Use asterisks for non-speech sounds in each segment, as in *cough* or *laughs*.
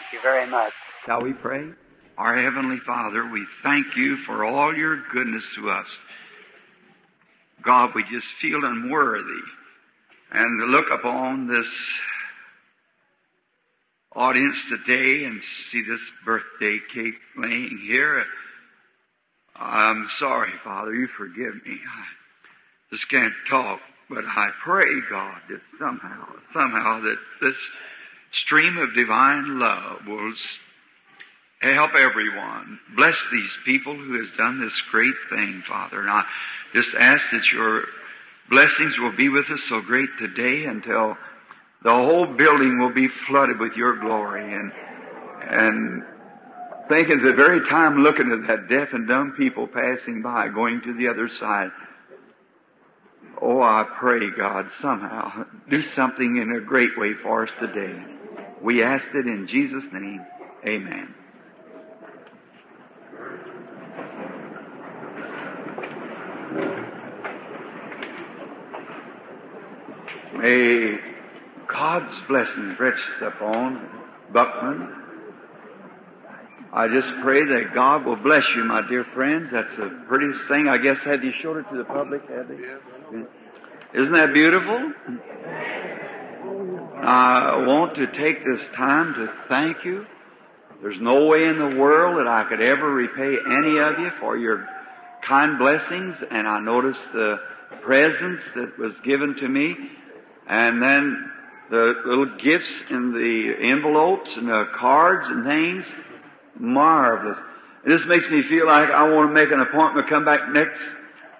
Thank you very much. Shall we pray? Our Heavenly Father, we thank you for all your goodness to us. God, we just feel unworthy. And to look upon this audience today and see this birthday cake laying here, I'm sorry, Father, you forgive me. I just can't talk, but I pray, God, that somehow, somehow that this stream of divine love will help everyone. Bless these people who has done this great thing, Father. And I just ask that your blessings will be with us so great today until the whole building will be flooded with your glory and and thinking the very time looking at that deaf and dumb people passing by going to the other side. Oh, I pray, God, somehow do something in a great way for us today. We ask it in Jesus' name. Amen. May God's blessing rest upon Buckman. I just pray that God will bless you, my dear friends. That's the prettiest thing. I guess had you showed it to the public, had they? Isn't that beautiful? I want to take this time to thank you. There's no way in the world that I could ever repay any of you for your kind blessings, and I noticed the presents that was given to me, and then the little gifts in the envelopes and the cards and things. Marvelous. Just makes me feel like I want to make an appointment to come back next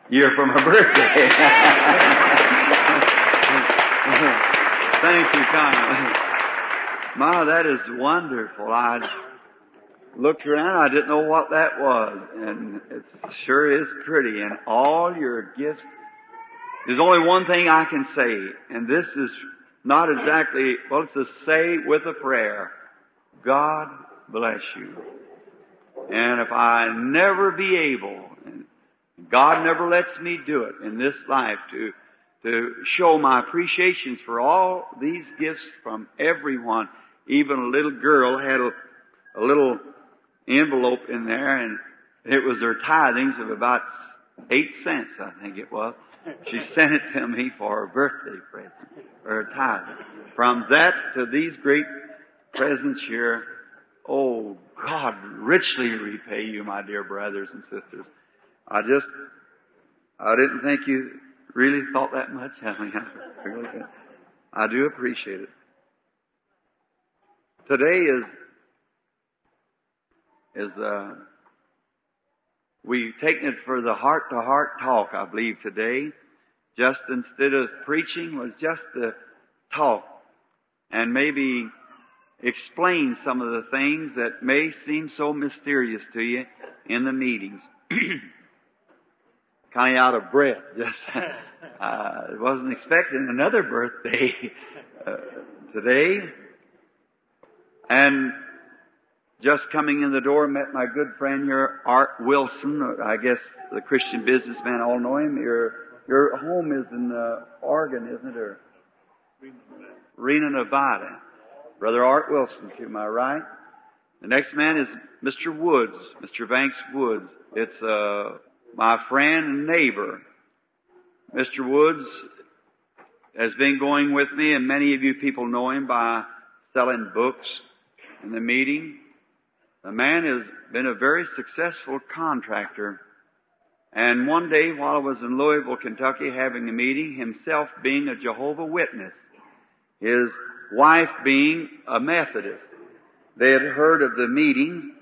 year for my *laughs* birthday. *laughs* Thank you kindly. Ma, that is wonderful. I looked around, I didn't know what that was, and it sure is pretty. And all your gifts. There's only one thing I can say, and this is not exactly, well, it's a say with a prayer. God bless you. And if I never be able, and God never lets me do it in this life to, to show my appreciations for all these gifts from everyone. Even a little girl had a, a little envelope in there and it was her tithings of about eight cents, I think it was. She *laughs* sent it to me for her birthday present, or her tithe. From that to these great presents here, oh, God richly repay you, my dear brothers and sisters. I just, I didn't think you really thought that much of *laughs* me. I, really I do appreciate it. Today is, is, uh, We've taken it for the heart to heart talk, I believe, today. Just instead of preaching was just the talk and maybe explain some of the things that may seem so mysterious to you in the meetings. *clears throat* kind of out of breath. Just, *laughs* uh, wasn't expecting another birthday *laughs* uh, today. And just coming in the door, met my good friend here, Art Wilson. I guess the Christian businessman all know him. Your your home is in uh, Oregon, isn't it, or Reno, Nevada? Brother Art Wilson to my right. The next man is Mr. Woods, Mr. Banks Woods. It's uh, my friend and neighbor. Mr. Woods has been going with me, and many of you people know him by selling books in the meeting. The man has been a very successful contractor. And one day while I was in Louisville, Kentucky having a meeting, himself being a Jehovah Witness, his wife being a Methodist, they had heard of the meeting,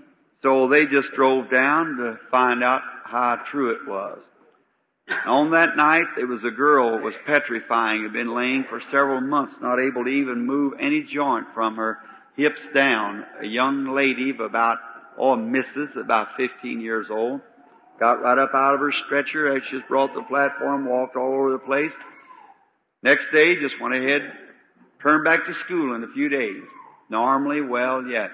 so they just drove down to find out how true it was. On that night, there was a girl was petrifying, had been laying for several months, not able to even move any joint from her hips down, a young lady of about, oh, Mrs., about 15 years old, got right up out of her stretcher as she brought the platform, walked all over the place. Next day, just went ahead, turned back to school in a few days. Normally well yet.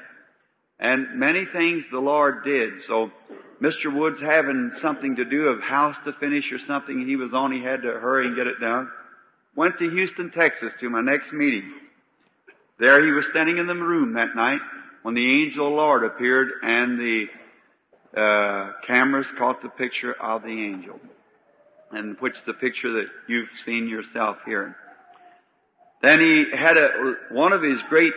And many things the Lord did. So, Mr. Woods having something to do of house to finish or something he was on, he had to hurry and get it done. Went to Houston, Texas to my next meeting. There he was standing in the room that night, when the angel of the Lord appeared and the uh, cameras caught the picture of the angel, and which the picture that you've seen yourself here. Then he had a one of his great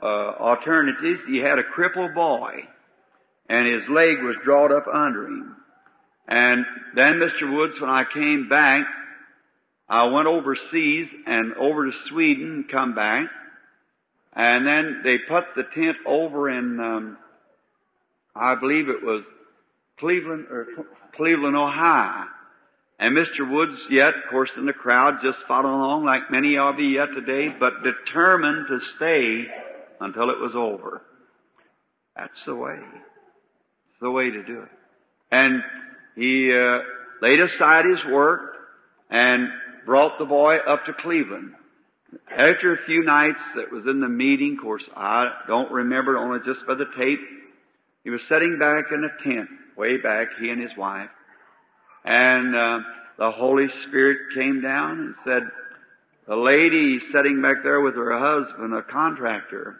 uh, alternatives. He had a crippled boy, and his leg was drawn up under him. And then, Mr. Woods, when I came back, I went overseas and over to Sweden, and come back, and then they put the tent over in, um, I believe it was Cleveland or Cleveland, Ohio. And Mr. Woods, yet, of course, in the crowd, just following along like many of you yet today, but determined to stay until it was over. That's the way. The way to do it. And he uh, laid aside his work and brought the boy up to Cleveland. After a few nights that was in the meeting, of course, I don't remember only just by the tape. He was sitting back in a tent, way back, he and his wife. And uh, the Holy Spirit came down and said, the lady sitting back there with her husband, a contractor,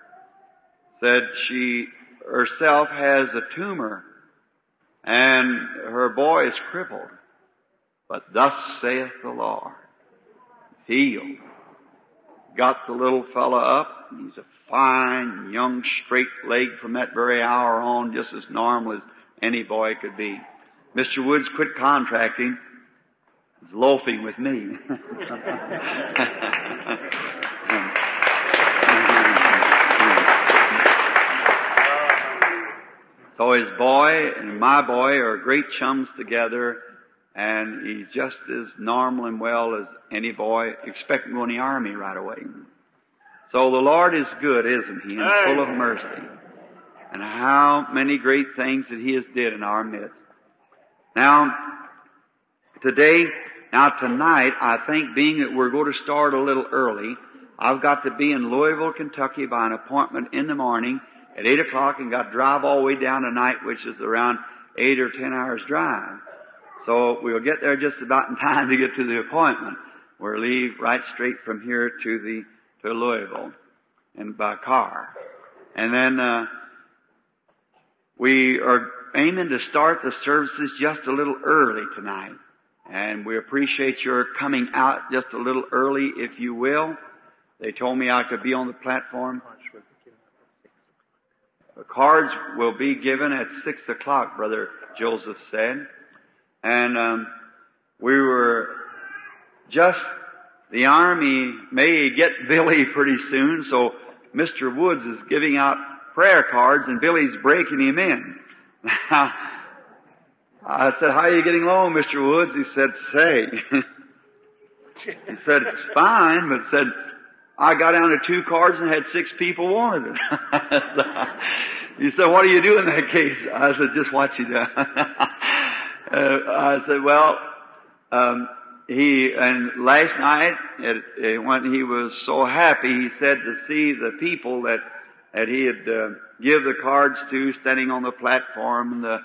said she herself has a tumor and her boy is crippled. But thus saith the Lord, healed. Got the little fellow up. He's a fine, young, straight leg from that very hour on, just as normal as any boy could be. Mr. Woods quit contracting. He's loafing with me. *laughs* *laughs* so his boy and my boy are great chums together, and he's just as normal and well as any boy. Expect him to go in the army right away. So the Lord is good, isn't He? And full of mercy. And how many great things that He has did in our midst. Now, today, now tonight, I think being that we're going to start a little early, I've got to be in Louisville, Kentucky by an appointment in the morning at 8 o'clock and got to drive all the way down tonight, which is around 8 or 10 hours drive. So we'll get there just about in *laughs* time to get to the appointment. We'll leave right straight from here to the, to Louisville and by car. And then, uh, we are aiming to start the services just a little early tonight. And we appreciate your coming out just a little early, if you will. They told me I could be on the platform. The cards will be given at six o'clock, Brother Joseph said. And um, we were just, the Army may get *laughs* Billy pretty soon, so Mr. Woods is giving out prayer cards and Billy's breaking him in. *laughs* I said, how are you getting along, Mr. Woods? He said, say. *laughs* he said, it's fine, but said, I got down to two cards and had six people wanted it. *laughs* he said, what do you do in that case? I said, just watch it. *laughs* uh, I said, well, um, he, and last night, it, it, when he was so happy, he said to see the people that, that he had, uh, give the cards to standing on the platform, the,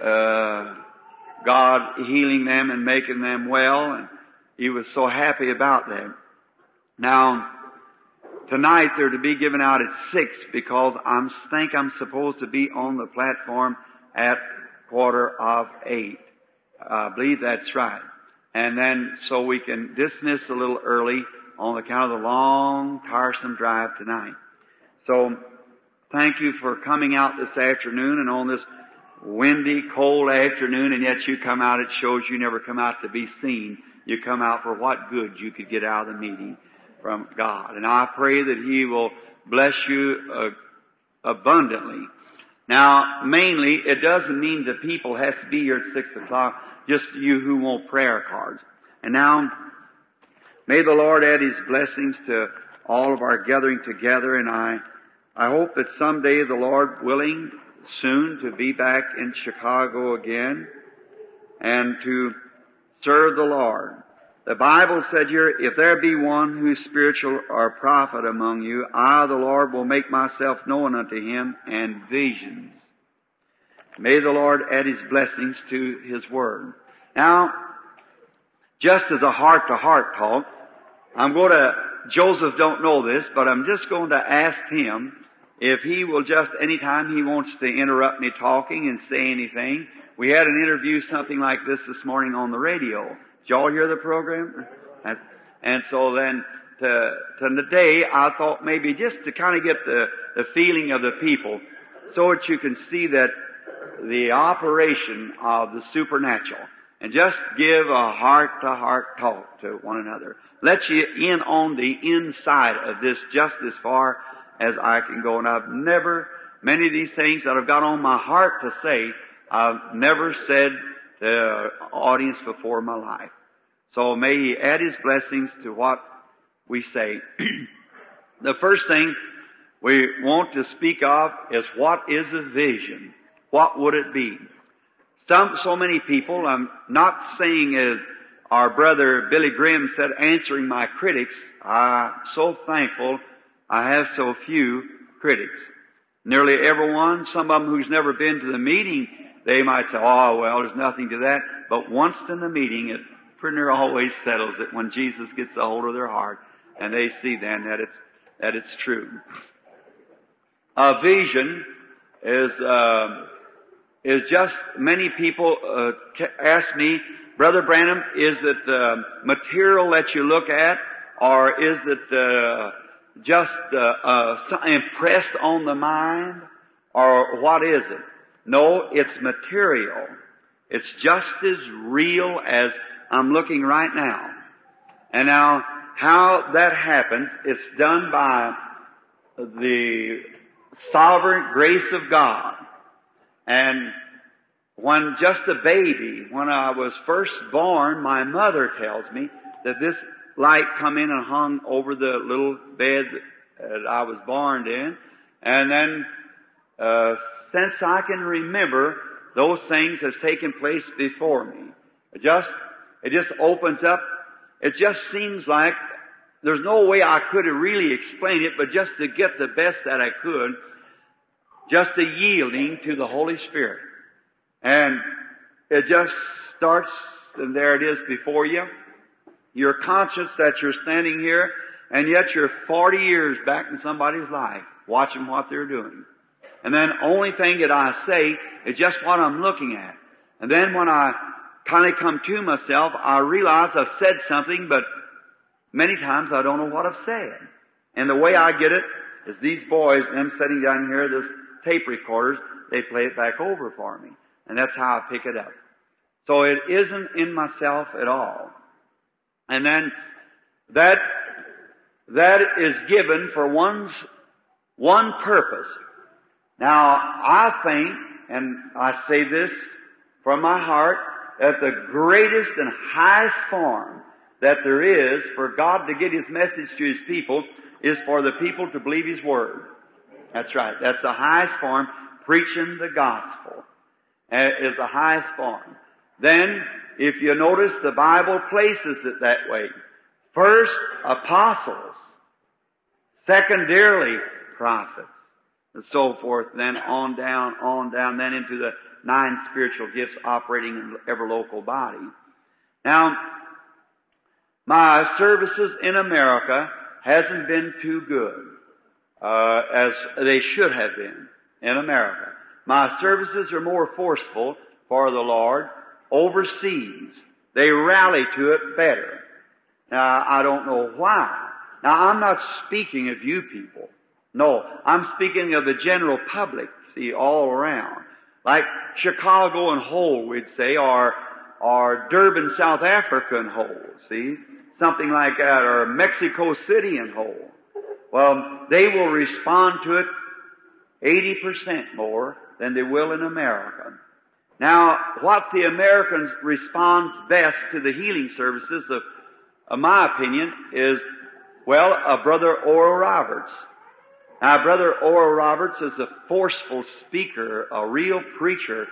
uh, God healing them and making them well, and he was so happy about that. Now, tonight they're to be given out at six because I think I'm supposed to be on the platform at quarter of eight. I believe that's right. And then so we can dismiss a little early on account of the long, tiresome drive tonight. So thank you for coming out this afternoon and on this windy, cold afternoon, and yet you come out, it shows you never come out to be seen. You come out for what good you could get out of the meeting from God. And I pray that He will bless you uh, abundantly. Now, mainly, it doesn't mean the people has to be here at six o'clock, just you who want prayer cards. And now, may the Lord add His blessings to all of our gathering together, and I, I hope that someday the Lord willing, soon to be back in Chicago again and to serve the Lord. The Bible said here, if there be one who's spiritual or prophet among you, I, the Lord, will make myself known unto him and visions. May the Lord add his blessings to his word. Now, just as a heart to heart talk, I'm going to, Joseph don't know this, but I'm just going to ask him if he will just, anytime he wants to interrupt me talking and say anything, we had an interview something like this this morning on the radio. Y'all hear the program? And, and so then to, to today, I thought maybe just to kind of get the, the feeling of the people so that you can see that the operation of the supernatural and just give a heart to heart talk to one another. Let you in on the inside of this just as far as I can go. And I've never, many of these things that I've got on my heart to say, I've never said to an uh, audience before my life. So may He add His blessings to what we say. *clears throat* the first thing we want to speak of is what is a vision? What would it be? Some, so many people, I'm not saying as our brother Billy Graham said, answering my critics, I'm so thankful I have so few critics. Nearly everyone, some of them who's never been to the meeting, they might say, oh, well, there's nothing to that. But once in the meeting, it pretty near always settles it when Jesus gets a hold of their heart and they see then that it's, that it's true. A vision is, uh, is just many people uh, ask me, Brother Branham, is it uh, material that you look at, or is it uh, just uh, uh, impressed on the mind, or what is it? No, it's material. It's just as real as I'm looking right now. And now, how that happens, it's done by the sovereign grace of God. And when just a baby, when I was first born, my mother tells me that this light come in and hung over the little bed that I was born in. And then, uh, since I can remember, those things has taken place before me. It just, it just opens up. It just seems like there's no way I could really explain it, but just to get the best that I could, just a yielding to the Holy Spirit. And it just starts, and there it is before you. You're conscious that you're standing here, and yet you're 40 years back in somebody's life, watching what they're doing. And then only thing that I say is just what I'm looking at. And then when I kind of come to myself, I realize I've said something, but many times I don't know what I've said. And the way I get it is these boys, them sitting down here, this tape recorders, they play it back over for me. And that's how I pick it up. So it isn't in myself at all. And then that, that is given for one's, one purpose. Now, I think, and I say this from my heart, that the greatest and highest form that there is for God to get His message to His people is for the people to believe His Word. That's right. That's the highest form, preaching the gospel is the highest form. Then, if you notice, the Bible places it that way. First, apostles. Secondarily, prophets. And so forth. Then on down, on down, then into the nine spiritual gifts operating in every local body. Now, my services in America hasn't been too good, uh, as they should have been in America. My services are more forceful for the Lord overseas. They rally to it better. Now, I don't know why. Now, I'm not speaking of you people. No, I'm speaking of the general public, see, all around. Like Chicago and whole, we'd say, or, or Durban, South Africa and whole, see? Something like that, or Mexico City and whole. Well, they will respond to it 80% more than they will in America. Now, what the Americans respond best to the healing services, of, of my opinion, is, well, a brother Oral Roberts. Now, brother Oral Roberts is a forceful speaker, a real preacher,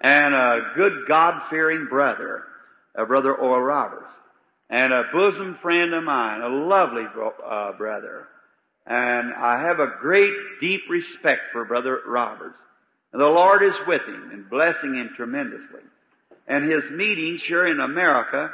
and a good God-fearing brother, a brother Oral Roberts. And a bosom friend of mine, a lovely uh, brother. And I have a great, deep respect for Brother Roberts. And the Lord is with him and blessing him tremendously. And his meetings here in America,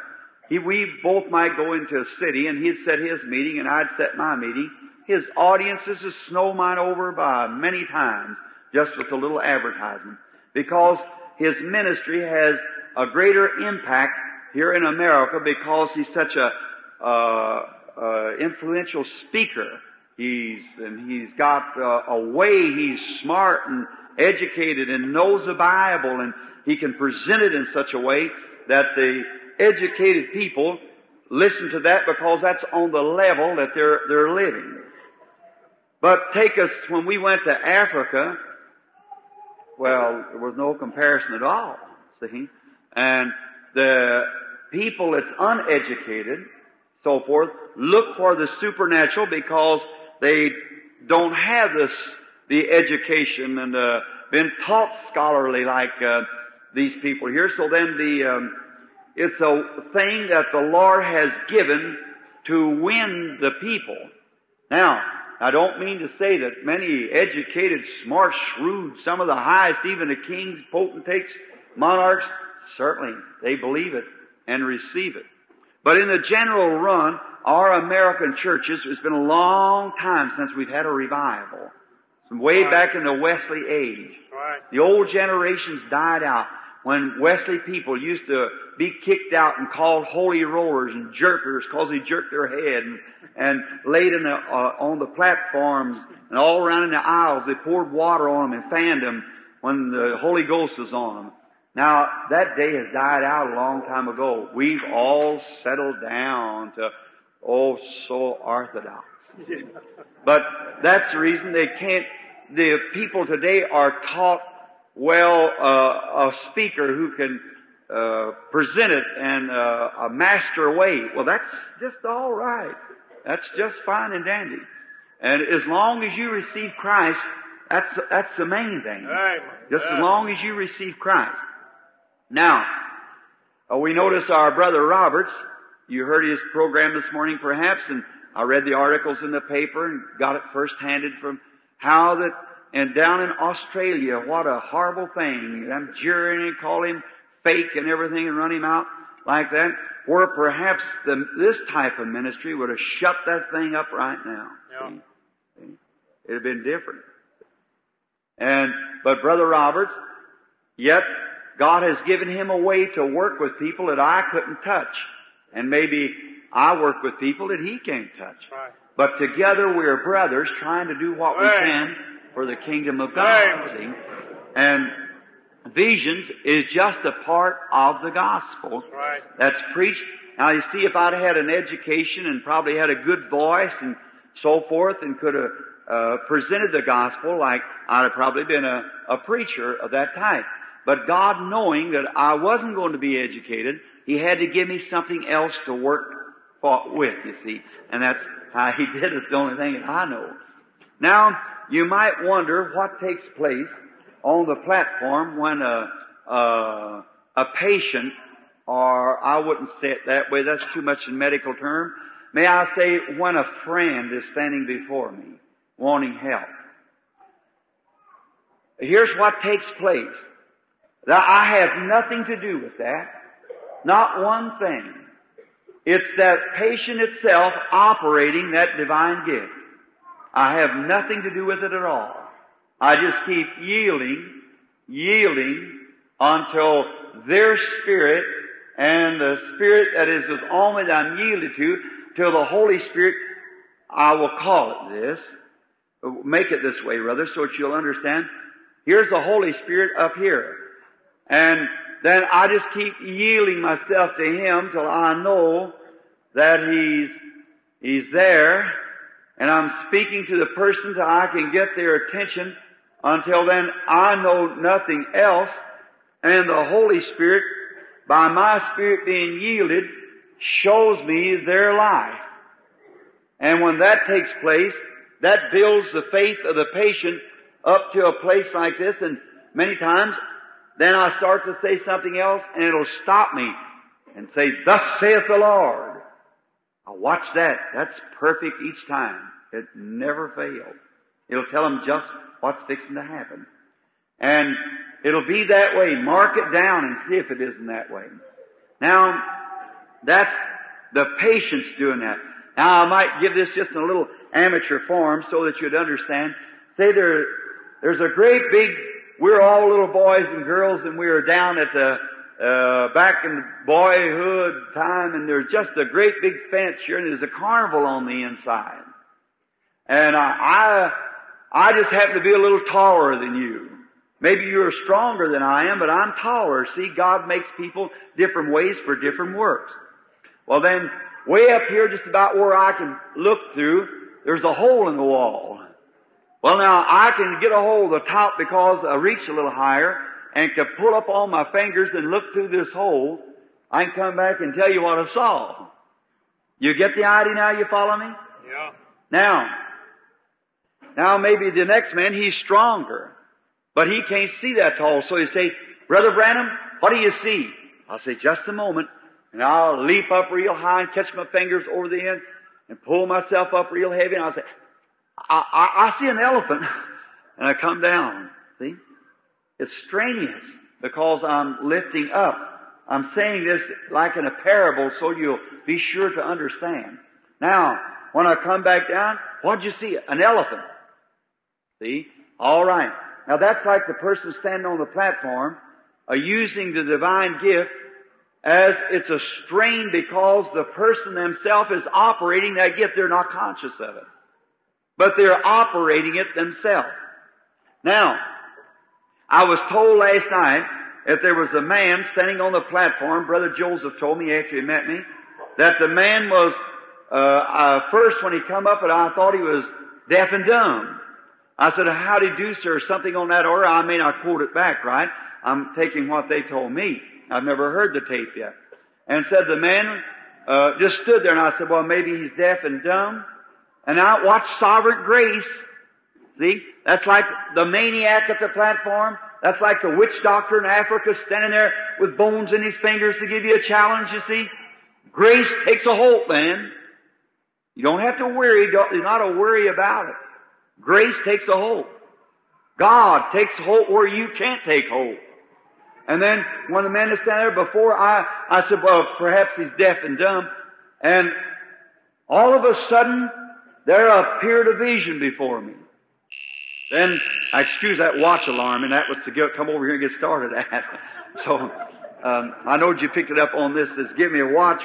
he, we both might go into a city and he'd set his meeting and I'd set my meeting. His audiences is snow mine over by many times just with a little advertisement because his ministry has a greater impact here in America because he's such a uh, uh, influential speaker. He's and he's got uh, a way. He's smart and educated and knows the Bible, and he can present it in such a way that the educated people listen to that because that's on the level that they're they're living. But take us when we went to Africa. Well, there was no comparison at all. See, and the people that's uneducated, so forth, look for the supernatural because they don't have this, the education and uh, been taught scholarly like uh, these people here. So then the um, it's a thing that the Lord has given to win the people. Now, I don't mean to say that many educated, smart, shrewd, some of the highest, even the kings, potentates, monarchs, certainly they believe it and receive it. But in the general run, our American churches, it's been a long time since we've had a revival. From way Right. back in the Wesley age. Right. The old generations died out when Wesley people used to be kicked out and called holy rollers and jerkers because they jerked their head and, and laid in the, uh, on the platforms and all around in the aisles. They poured water on them and fanned them when the Holy Ghost was on them. Now, that day has died out a long time ago. We've all settled down to, oh, so orthodox. But that's the reason they can't, the people today are taught well uh, a speaker who can uh, present it in uh, a master way. Well, that's just all right. That's just fine and dandy. And as long as you receive Christ, that's that's the main thing. Amen. Just as long as you receive Christ. Now, uh, we notice our brother Roberts. You heard his program this morning, perhaps, and I read the articles in the paper and got it first-handed from how that, and down in Australia, what a horrible thing. I'm jeering and call him fake and everything and run him out like that. Where perhaps the, this type of ministry would have shut that thing up right now. Yeah. See? See? It'd have been different. And, but Brother Roberts, yet God has given him a way to work with people that I couldn't touch. And maybe I work with people that he can't touch. Right. But together we are brothers trying to do what we can for the kingdom of God. See? And visions is just a part of the gospel Right. that's preached. Now you see, if I'd had an education and probably had a good voice and so forth and could have uh, presented the gospel like I'd have probably been a, a preacher of that type. But God knowing that I wasn't going to be educated, He had to give me something else to work for, with, you see. And that's how He *laughs* did it. It's the only thing that I know. Now, you might wonder what takes place on the platform when a, a, a patient, or I wouldn't say it that way, that's too much a medical term. May I say when a friend is standing before me, wanting help. Here's what takes place. That I have nothing to do with that. Not one thing. It's that patient itself operating that divine gift. I have nothing to do with it at all. I just keep yielding, yielding until their spirit and the spirit that is with all that I'm yielded to, till the Holy Spirit, I will call it this, make it this way rather, so that you'll understand. Here's the Holy Spirit up here. And then I just keep yielding myself to Him till I know that He's, He's there, and I'm speaking to the person till I can get their attention. Until then, I know nothing else, and the Holy Spirit, by my spirit being yielded, shows me their life. And when that takes place, that builds the faith of the patient up to a place like this, and many times, then I start to say something else, and it'll stop me and say, Thus saith the Lord. I watch that. That's perfect each time. It never fails. It'll tell them just what's fixing to happen. And it'll be that way. Mark it down and see if it isn't that way. Now, that's the patience doing that. Now I might give this just in a little amateur form so that you'd understand. Say there, there's a great big, we're all little boys and girls and we are down at the, uh, back in boyhood time and there's just a great big fence here and there's a carnival on the inside. And I, I, I just happen to be a little taller than you. Maybe you're stronger than I am, but I'm taller. See, God makes people different ways for different works. Well then, way up here, just about where I can look through, there's a hole in the wall. Well now, I can get a hold of the top because I reach a little higher and can pull up all my fingers and look through this hole. I can come back and tell you what I saw. You get the idea now? You follow me? Yeah. Now, now maybe the next man, he's stronger. But he can't see that tall. So he say, Brother Branham, what do you see? I'll say, just a moment. And I'll leap up real high and catch my fingers over the end and pull myself up real heavy. And I'll say, I, I, I see an elephant. *laughs* And I come down. It's strenuous because I'm lifting up. I'm saying this like in a parable so you'll be sure to understand. Now, when I come back down, what'd you see? An elephant. See? All right. Now that's like the person standing on the platform, uh, using the divine gift as it's a strain because the person themselves is operating that gift. They're not conscious of it. But they're operating it themselves. Now, I was told last night that there was a man standing on the platform, Brother Joseph told me after he met me, that the man was, uh, uh, first when he come up and I thought he was deaf and dumb. I said, how do you do, sir? Something on that order. I may not quote it back right. I'm taking what they told me. I've never heard the tape yet. And said the man, uh, just stood there and I said, well, maybe he's deaf and dumb. And I watched Sovereign Grace. See? That's like the maniac at the platform. That's like the witch doctor in Africa standing there with bones in his fingers to give you a challenge, you see. Grace takes a hold man. You don't have to worry. Not a worry about it. Grace takes a hold. God takes a hold where you can't take hold. And then when the man is standing there before I, I said, well, perhaps he's deaf and dumb. And all of a sudden, there appeared a vision before me. Then, I excuse that watch alarm, and that was to get, come over here and get started at. *laughs* So, um, I know you picked it up on this. Is give me a watch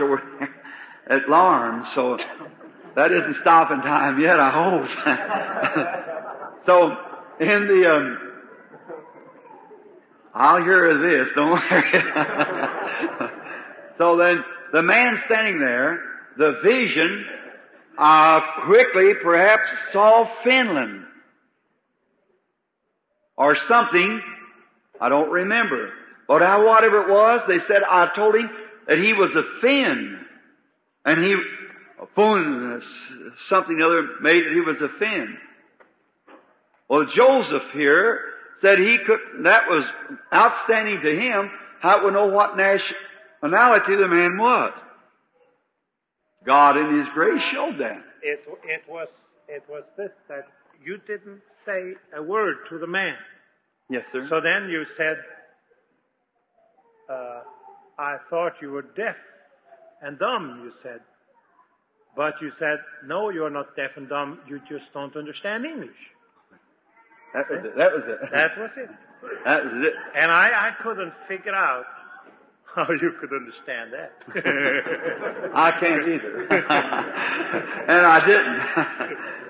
at *laughs* alarm. So, that isn't stopping time yet, I hope. *laughs* so, in the, um, I'll hear this, don't worry. so then, the man standing there, the vision, uh, quickly perhaps saw Finland. Or something, I don't remember. But whatever it was, they said, I told him that he was a Finn. And he, phone, something other made it he was a Finn. Well, Joseph here said he could, that was outstanding to him, how would know what nationality the man was. God in His grace showed that. It, it was, it was this, that you didn't say a word to the man. Yes, sir. So then you said, uh, I thought you were deaf and dumb, you said. But you said, no, you're not deaf and dumb, you just don't understand English. That was it. That was it. That was it. *laughs* That was it. And I, I couldn't figure out how you could understand that. *laughs* I can't either. *laughs* and I didn't.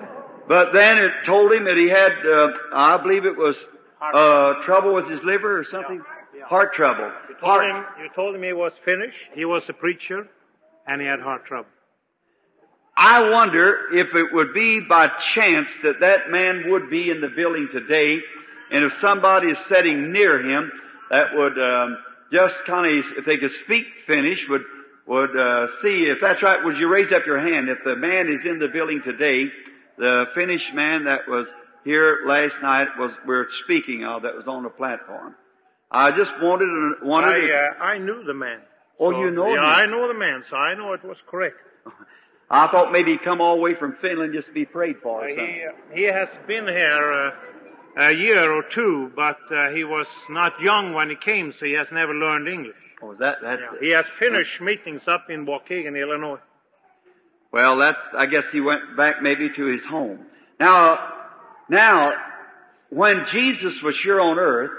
But then it told him that he had, uh, I believe it was, uh, trouble with his liver or something. Heart trouble. You told, him, you told him he was finished. He was a preacher, and he had heart trouble. I wonder if it would be by chance that that man would be in the building today, and if somebody is sitting near him that would um, just kind of, if they could speak Finnish, would would uh, see if that's right. Would you raise up your hand if the man is in the building today? The Finnish man that was here last night was we're speaking of that was on the platform. I just wanted wanted. I, to, uh, I knew the man. Oh, So- you know Yeah, him. I know the man, so I know it was correct. *laughs* I thought maybe he'd come all the way from Finland just to be prayed for. Or Uh, something. he, uh, he has been here uh, a year or two, but uh, he was not young when he came, so he has never learned English. Oh, is that that's Yeah. He has finished meetings up in Waukegan, Illinois. Well, that's, I guess he went back maybe to his home. Now, now, when Jesus was here on earth,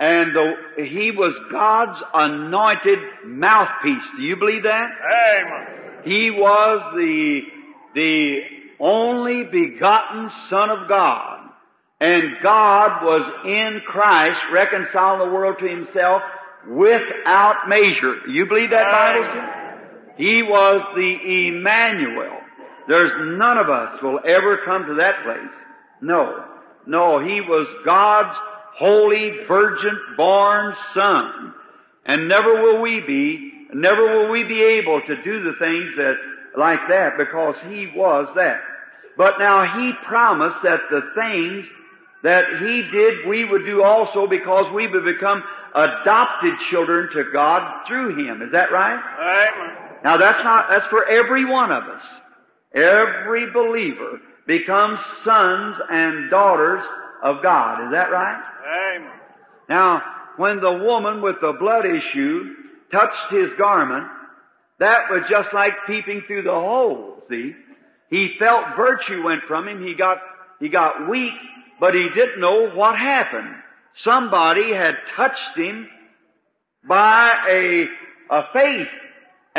and the, he was God's anointed mouthpiece. Do you believe that? Amen. He was the, the only begotten Son of God. And God was in Christ reconciling the world to Himself without measure. You believe that Bible? He was the Emmanuel. There's none of us will ever come to that place. No. No, He was God's holy, virgin born Son. And never will we be, never will we be able to do the things that, like that, because He was that. But now He promised that the things that He did, we would do also because we would become adopted children to God through Him. Is that right? Amen. Now that's not, that's for every one of us. Every believer becomes sons and daughters of God. Is that right? Amen. Now, when the woman with the blood issue touched his garment, that was just like peeping through the hole, see? He felt virtue went from him, he got, he got weak, but he didn't know what happened. Somebody had touched him by a, a faith,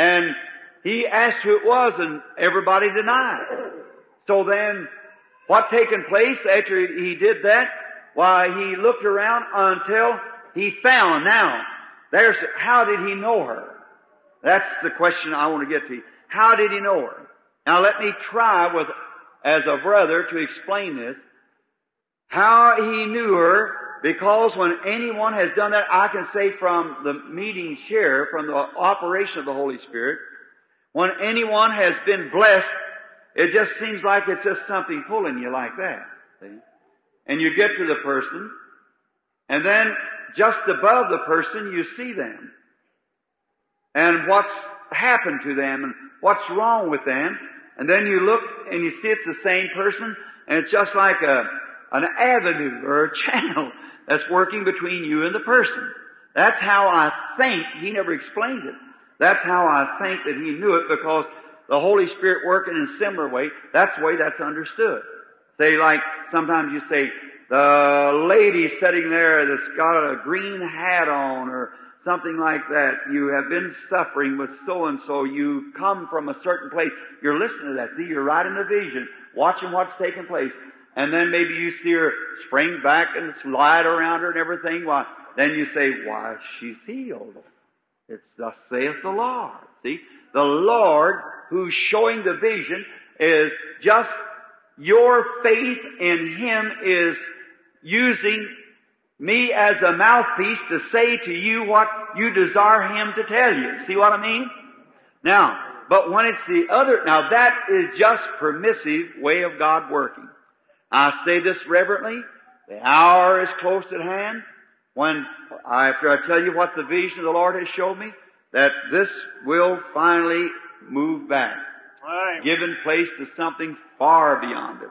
and he asked who it was, and everybody denied. So then, what taken place after he did that? Why, he looked around until he found. Now, there's, how did he know her? That's the question I want to get to. How did he know her? Now let me try with, as a brother to explain this. How he knew her, because when anyone has done that, I can say from the meeting here, from the operation of the Holy Spirit, when anyone has been blessed, it just seems like it's just something pulling you like that. See? And you get to the person, and then just above the person you see them. And what's happened to them and what's wrong with them. And then you look and you see it's the same person and it's just like a, an avenue or a channel that's working between you and the person. That's how I think, he never explained it. That's how I think that he knew it because the Holy Spirit working in a similar way, that's the way that's understood. Say like, sometimes you say, the lady sitting there that's got a green hat on or something like that. You have been suffering with so and so. You come from a certain place. You're listening to that. See, you're right in the vision, watching what's taking place. And then maybe you see her spring back and slide around her and everything. Why, then you say, why, she's healed. It's thus saith the Lord. See? The Lord who's showing the vision is just your faith in Him is using me as a mouthpiece to say to you what you desire Him to tell you. See what I mean? Now, but when it's the other, now that is just permissive way of God working. I say this reverently. The hour is close at hand when, after I tell you what the vision of the Lord has showed me, that this will finally move back, Amen. giving place to something far beyond it.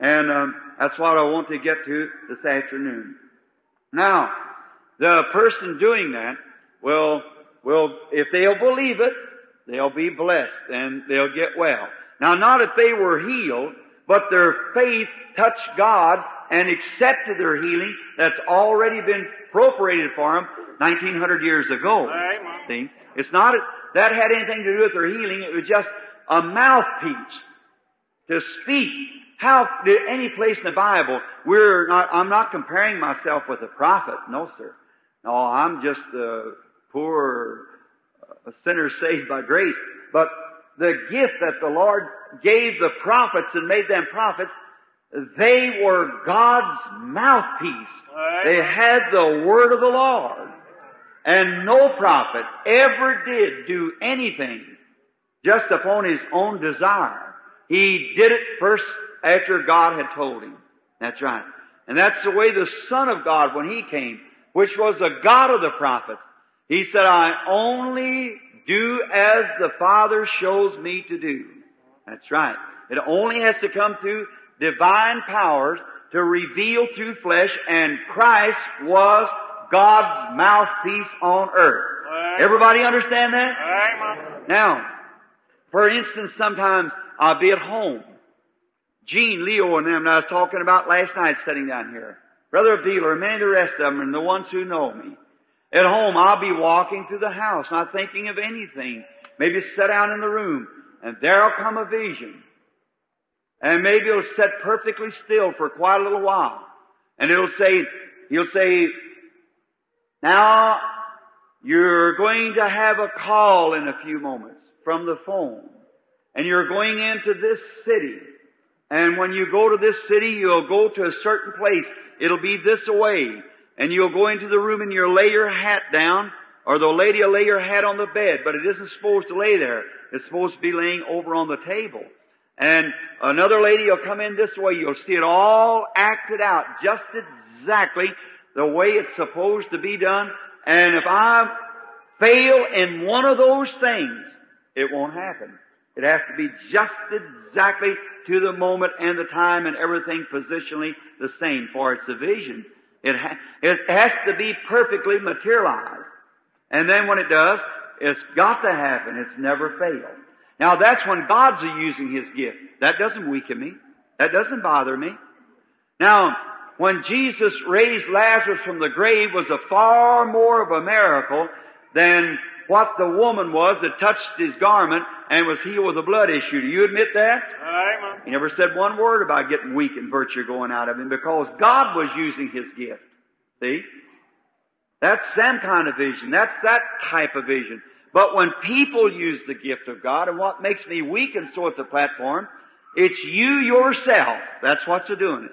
And um, that's what I want to get to this afternoon. Now, the person doing that will, will, if they'll believe it, they'll be blessed and they'll get well. Now, not if they were healed, but their faith touched God and accepted their healing that's already been appropriated for them 1900 years ago. See? It's not, that had anything to do with their healing. It was just a mouthpiece to speak. How did any place in the Bible, we're not, I'm not comparing myself with a prophet. No, sir. No, I'm just a poor a sinner saved by grace. But the gift that the Lord gave the prophets and made them prophets, they were God's mouthpiece. They had the word of the Lord. And no prophet ever did do anything just upon his own desire. He did it first after God had told him. That's right. And that's the way the Son of God, when He came, which was the God of the prophets, He said, I only do as the Father shows me to do. That's right. It only has to come through divine powers to reveal through flesh, and Christ was God's mouthpiece on earth. Amen. Everybody understand that? Amen. Now, For instance, sometimes I'll be at home. Gene, Leo, and them that I was talking about last night sitting down here. Brother Beeler, and many of the rest of them, and the ones who know me. At home, I'll be walking through the house, not thinking of anything. Maybe sit down in the room, and there'll come a vision. And maybe it'll sit perfectly still for quite a little while. And it'll say, he'll say, now, you're going to have a call in a few moments from the phone. And you're going into this city. And when you go to this city, you'll go to a certain place. It'll be this away. And you'll go into the room and you'll lay your hat down, or the lady will lay your hat on the bed, but it isn't supposed to lay there. It's supposed to be laying over on the table. And another lady will come in this way. You'll see it all acted out just exactly the way it's supposed to be done. And if I fail in one of those things, it won't happen. It has to be just exactly to the moment and the time and everything positionally the same for its a vision. It, ha- it has to be perfectly materialized. And then when it does, it's got to happen. It's never failed. Now that's when God's using His gift. That doesn't weaken me. That doesn't bother me. Now, when Jesus raised Lazarus from the grave was a far more of a miracle than what the woman was that touched his garment and was healed with a blood issue. Do you admit that? Amen. He never said one word about getting weak and virtue going out of him because God was using his gift. See? That's some kind of vision. That's that type of vision. But when people use the gift of God, and what makes me weak and so at the platform, it's you yourself. That's what's doing it.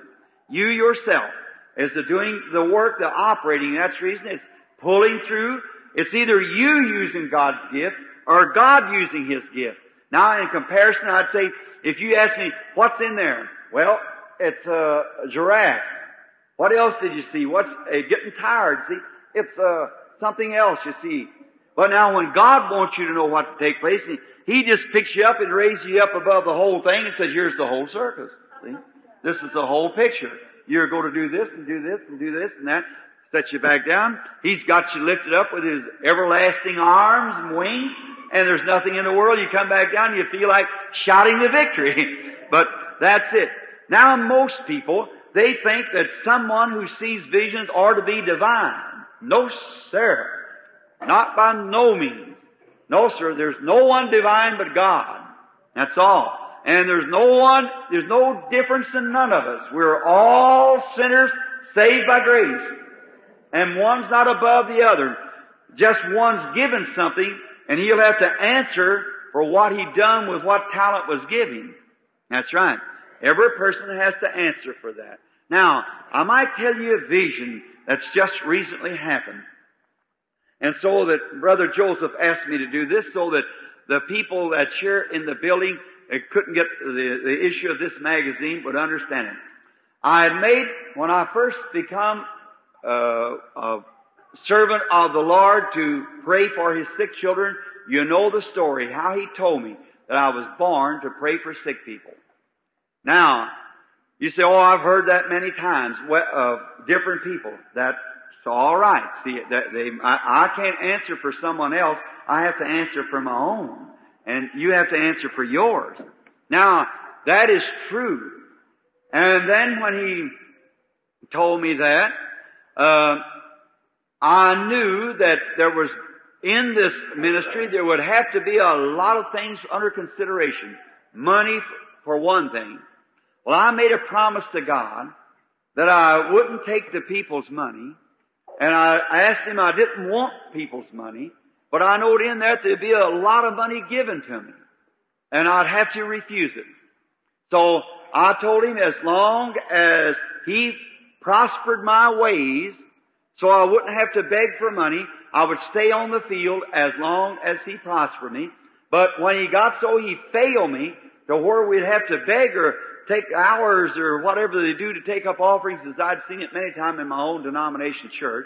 You yourself is the doing the work, the operating. That's the reason it's pulling through. It's either you using God's gift or God using His gift. Now, in comparison, I'd say, if you ask me, what's in there? Well, it's a giraffe. What else did you see? What's uh, getting tired? See, it's uh, something else. You see. But now, when God wants you to know what to take place, he just picks you up and raises you up above the whole thing and says, "Here's the whole circus." See, this is the whole picture. You're going to do this and do this and do this and that. Set you back down. He's got you lifted up with His everlasting arms and wings, and there's nothing in the world. You come back down, you feel like shouting the victory. *laughs* but that's it. Now, most people they think that someone who sees visions are to be divine. No, sir. Not by no means. No, sir. There's no one divine but God. That's all. And there's no one, there's no difference in none of us. We're all sinners saved by grace. And one's not above the other. Just one's given something and he'll have to answer for what he done with what talent was given. That's right. Every person has to answer for that. Now, I might tell you a vision that's just recently happened. And so that Brother Joseph asked me to do this so that the people that share in the building couldn't get the, the issue of this magazine would understand it. I had made, when I first become uh, a servant of the Lord to pray for His sick children, you know the story, how He told me that I was born to pray for sick people. Now, you say, oh, I've heard that many times of uh, different people. That's all right. See, that they, I, I can't answer for someone else. I have to answer for my own. And you have to answer for yours. Now, that is true. And then when he told me that, uh, I knew that there was, in this ministry, there would have to be a lot of things under consideration. Money, for one thing. Well, I made a promise to God that I wouldn't take the people's money, and I asked Him I didn't want people's money, but I knowed in that there'd be a lot of money given to me, and I'd have to refuse it. So I told Him as long as He prospered my ways, so I wouldn't have to beg for money, I would stay on the field as long as He prospered me. But when He got so He failed me to where we'd have to beg or take hours or whatever they do to take up offerings, as I'd seen it many times in my own denomination church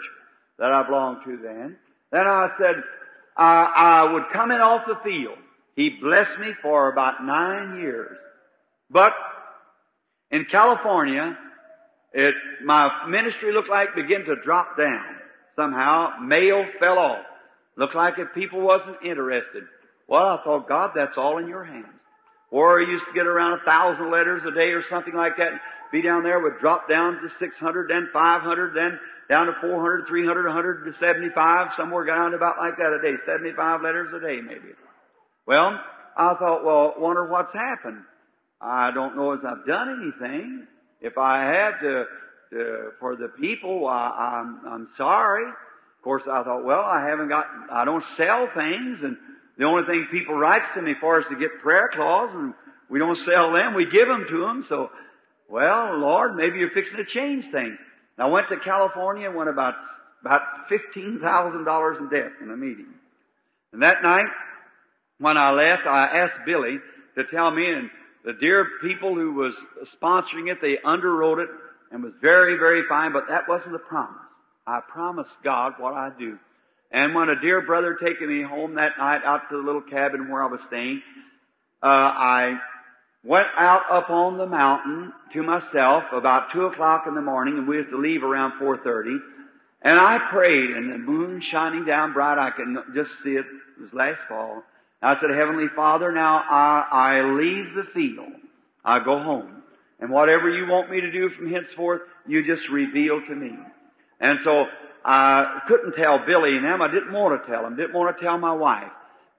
that I belonged to then. Then I said, I, I would come in off the field. He blessed me for about nine years. But in California, it, my ministry looked like began to drop down. Somehow, mail fell off. Looked like if people wasn't interested. Well, I thought, God, that's all in your hands. Or I used to get around a thousand letters a day or something like that. Be down there, would drop down to 600, then 500, then down to 400, 300, 175, somewhere down to about like that a day. 75 letters a day, maybe. Well, I thought, well, wonder what's happened. I don't know as I've done anything. If I have to, to for the people, I, I'm, I'm sorry. Of course, I thought, well, I haven't got, I don't sell things, and the only thing people writes to me for is to get prayer cloths, and we don't sell them, we give them to them. So, well, Lord, maybe you're fixing to change things. And I went to California and went about about fifteen thousand dollars in debt in a meeting. And that night, when I left, I asked Billy to tell me, and the dear people who was sponsoring it, they underwrote it and was very, very fine, but that wasn't the promise. I promised God what I'd do. And when a dear brother taking me home that night out to the little cabin where I was staying, uh, I went out up on the mountain to myself about two o'clock in the morning, and we was to leave around four thirty. And I prayed, and the moon shining down bright, I could just see it. It was last fall. I said, Heavenly Father, now I, I leave the field. I go home. And whatever you want me to do from henceforth, you just reveal to me. And so I couldn't tell Billy and them. I didn't want to tell them. Didn't want to tell my wife.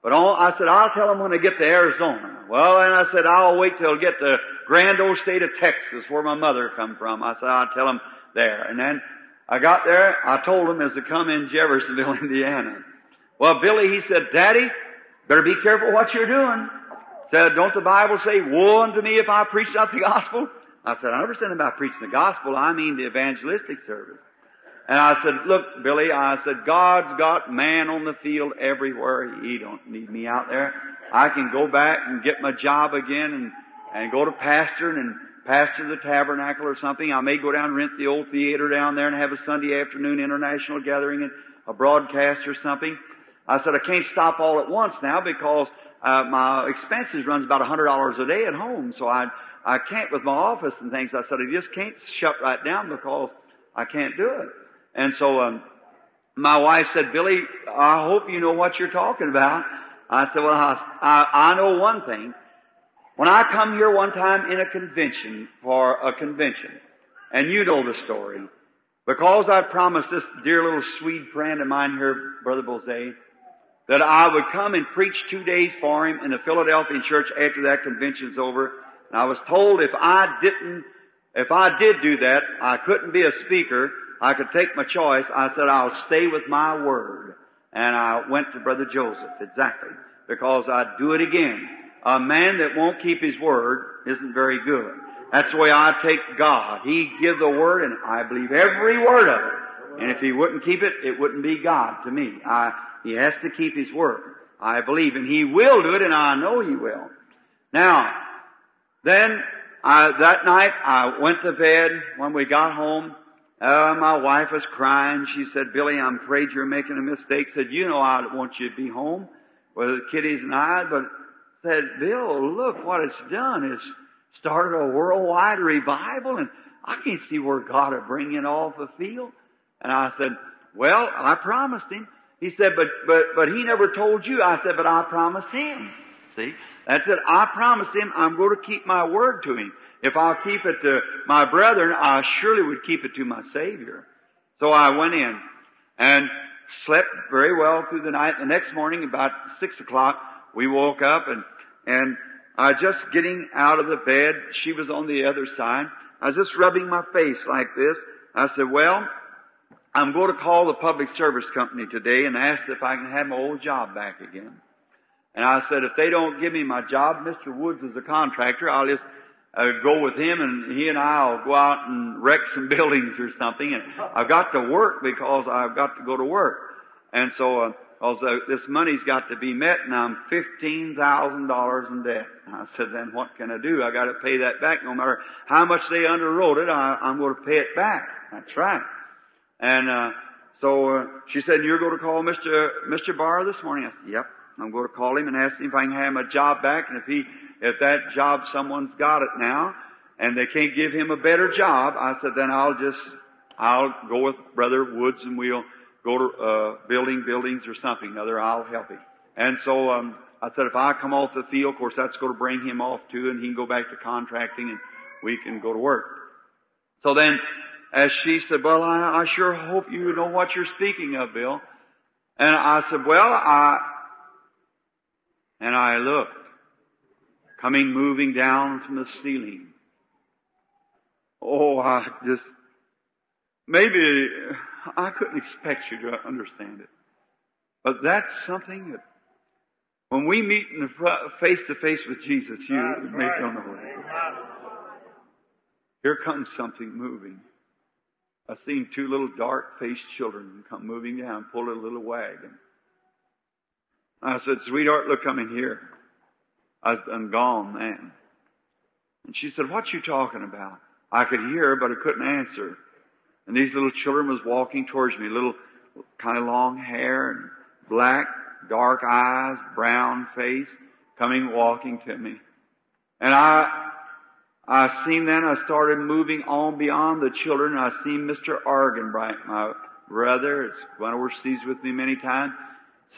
But all, I said, I'll tell them when I get to Arizona. Well, and I said, I'll wait till I get to grand old state of Texas where my mother come from. I said, I'll tell them there. And then I got there, I told them as to come in Jeffersonville, *laughs* Indiana. Well, Billy, he said, Daddy, better be careful what you're doing. Said, don't the Bible say, woe unto me if I preach not the gospel? I said, I understand about preaching the gospel. I mean the evangelistic service. And I said, look, Billy, I said, God's got man on the field everywhere. He don't need me out there. I can go back and get my job again and, and go to pastoring and pastor the tabernacle or something. I may go down and rent the old theater down there and have a Sunday afternoon international gathering and a broadcast or something. I said, I can't stop all at once now because uh, my expenses runs about a hundred dollars a day at home, so I I can't with my office and things. I said I just can't shut right down because I can't do it. And so um, my wife said, Billy, I hope you know what you're talking about. I said, well, I, I, I know one thing. When I come here one time in a convention for a convention, and you know the story, because I promised this dear little Swede friend of mine here, Brother Boze, that I would come and preach two days for him in the Philadelphia church after that convention's over. And I was told if I didn't, if I did do that, I couldn't be a speaker. I could take my choice. I said, I'll stay with my word. And I went to Brother Joseph, exactly, because I'd do it again. A man that won't keep his word isn't very good. That's the way I take God. He give the word and I believe every word of it. And if he wouldn't keep it, it wouldn't be God to me. I, he has to keep his word. I believe and he will do it and I know he will. Now, then, I, that night I went to bed when we got home. Uh, my wife was crying. She said, Billy, I'm afraid you're making a mistake. Said, you know I want you to be home with the kiddies and I, but said, Bill, look what it's done. It's started a worldwide revival and I can't see where God will bring it off the field. And I said, well, I promised him. He said, but, but, but he never told you. I said, but I promised him. See? That's it. I promised him I'm going to keep my word to him. If I'll keep it to my brethren, I surely would keep it to my Savior. So I went in and slept very well through the night. The next morning, about six o'clock, we woke up and, and I just getting out of the bed. She was on the other side. I was just rubbing my face like this. I said, well, I'm going to call the public service company today and ask if I can have my old job back again. And I said, if they don't give me my job, Mr. Woods is a contractor, I'll just uh, go with him and he and I'll go out and wreck some *laughs* buildings or something. And I've got to work because I've got to go to work. And so, uh, also this money's got to be met and I'm $15,000 in debt. And I said, then what can I do? I got to pay that back no matter how much they underwrote it. I, I'm going to pay it back. That's right. And, uh, so, uh, she said, you're going to call Mr. Mr. Barr this morning? I said, yep. I'm going to call him and ask him if I can have my job back. And if he, if that job, someone's got it now, and they can't give him a better job, I said, then I'll just, I'll go with Brother Woods and we'll go to, uh, building buildings or something other. I'll help him. And so, um, I said, if I come off the field, of course that's going to bring him off too, and he can go back to contracting and we can go to work. So then, as she said, well, I, I sure hope you know what you're speaking of, Bill. And I said, well, I, and I looked, coming moving down from the ceiling. Oh, I just, maybe I couldn't expect you to understand it. But that's something that when we meet in the face to face with Jesus, you That's may right. what it is. Here comes something moving. I seen two little dark faced children come moving down, pulling a little wagon. I said, sweetheart, look, come in here. I, am gone, man. And she said, what you talking about? I could hear, but I couldn't answer. And these little children was walking towards me, little kind of long hair and black, dark eyes, brown face, coming walking to me. And I, I seen then, I started moving on beyond the children. I seen Mr. Arganbright, my brother. It's went overseas with me many times.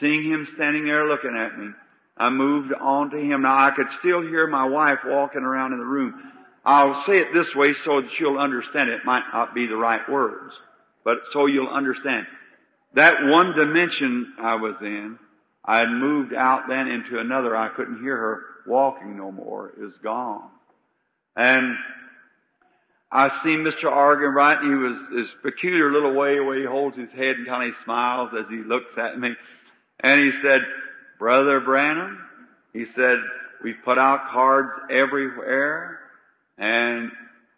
Seeing him standing there looking at me. I moved on to him. Now I could still hear my wife walking around in the room. I'll say it this way so that you'll understand it. It might not be the right words, but so you'll understand. That one dimension I was in, I had moved out then into another. I couldn't hear her walking no more. It was gone. And I seen Mr. Arganbright, and he was this peculiar little way where he holds his head and kind of smiles as he looks at me. And he said, Brother Branham, he said, we've put out cards everywhere, and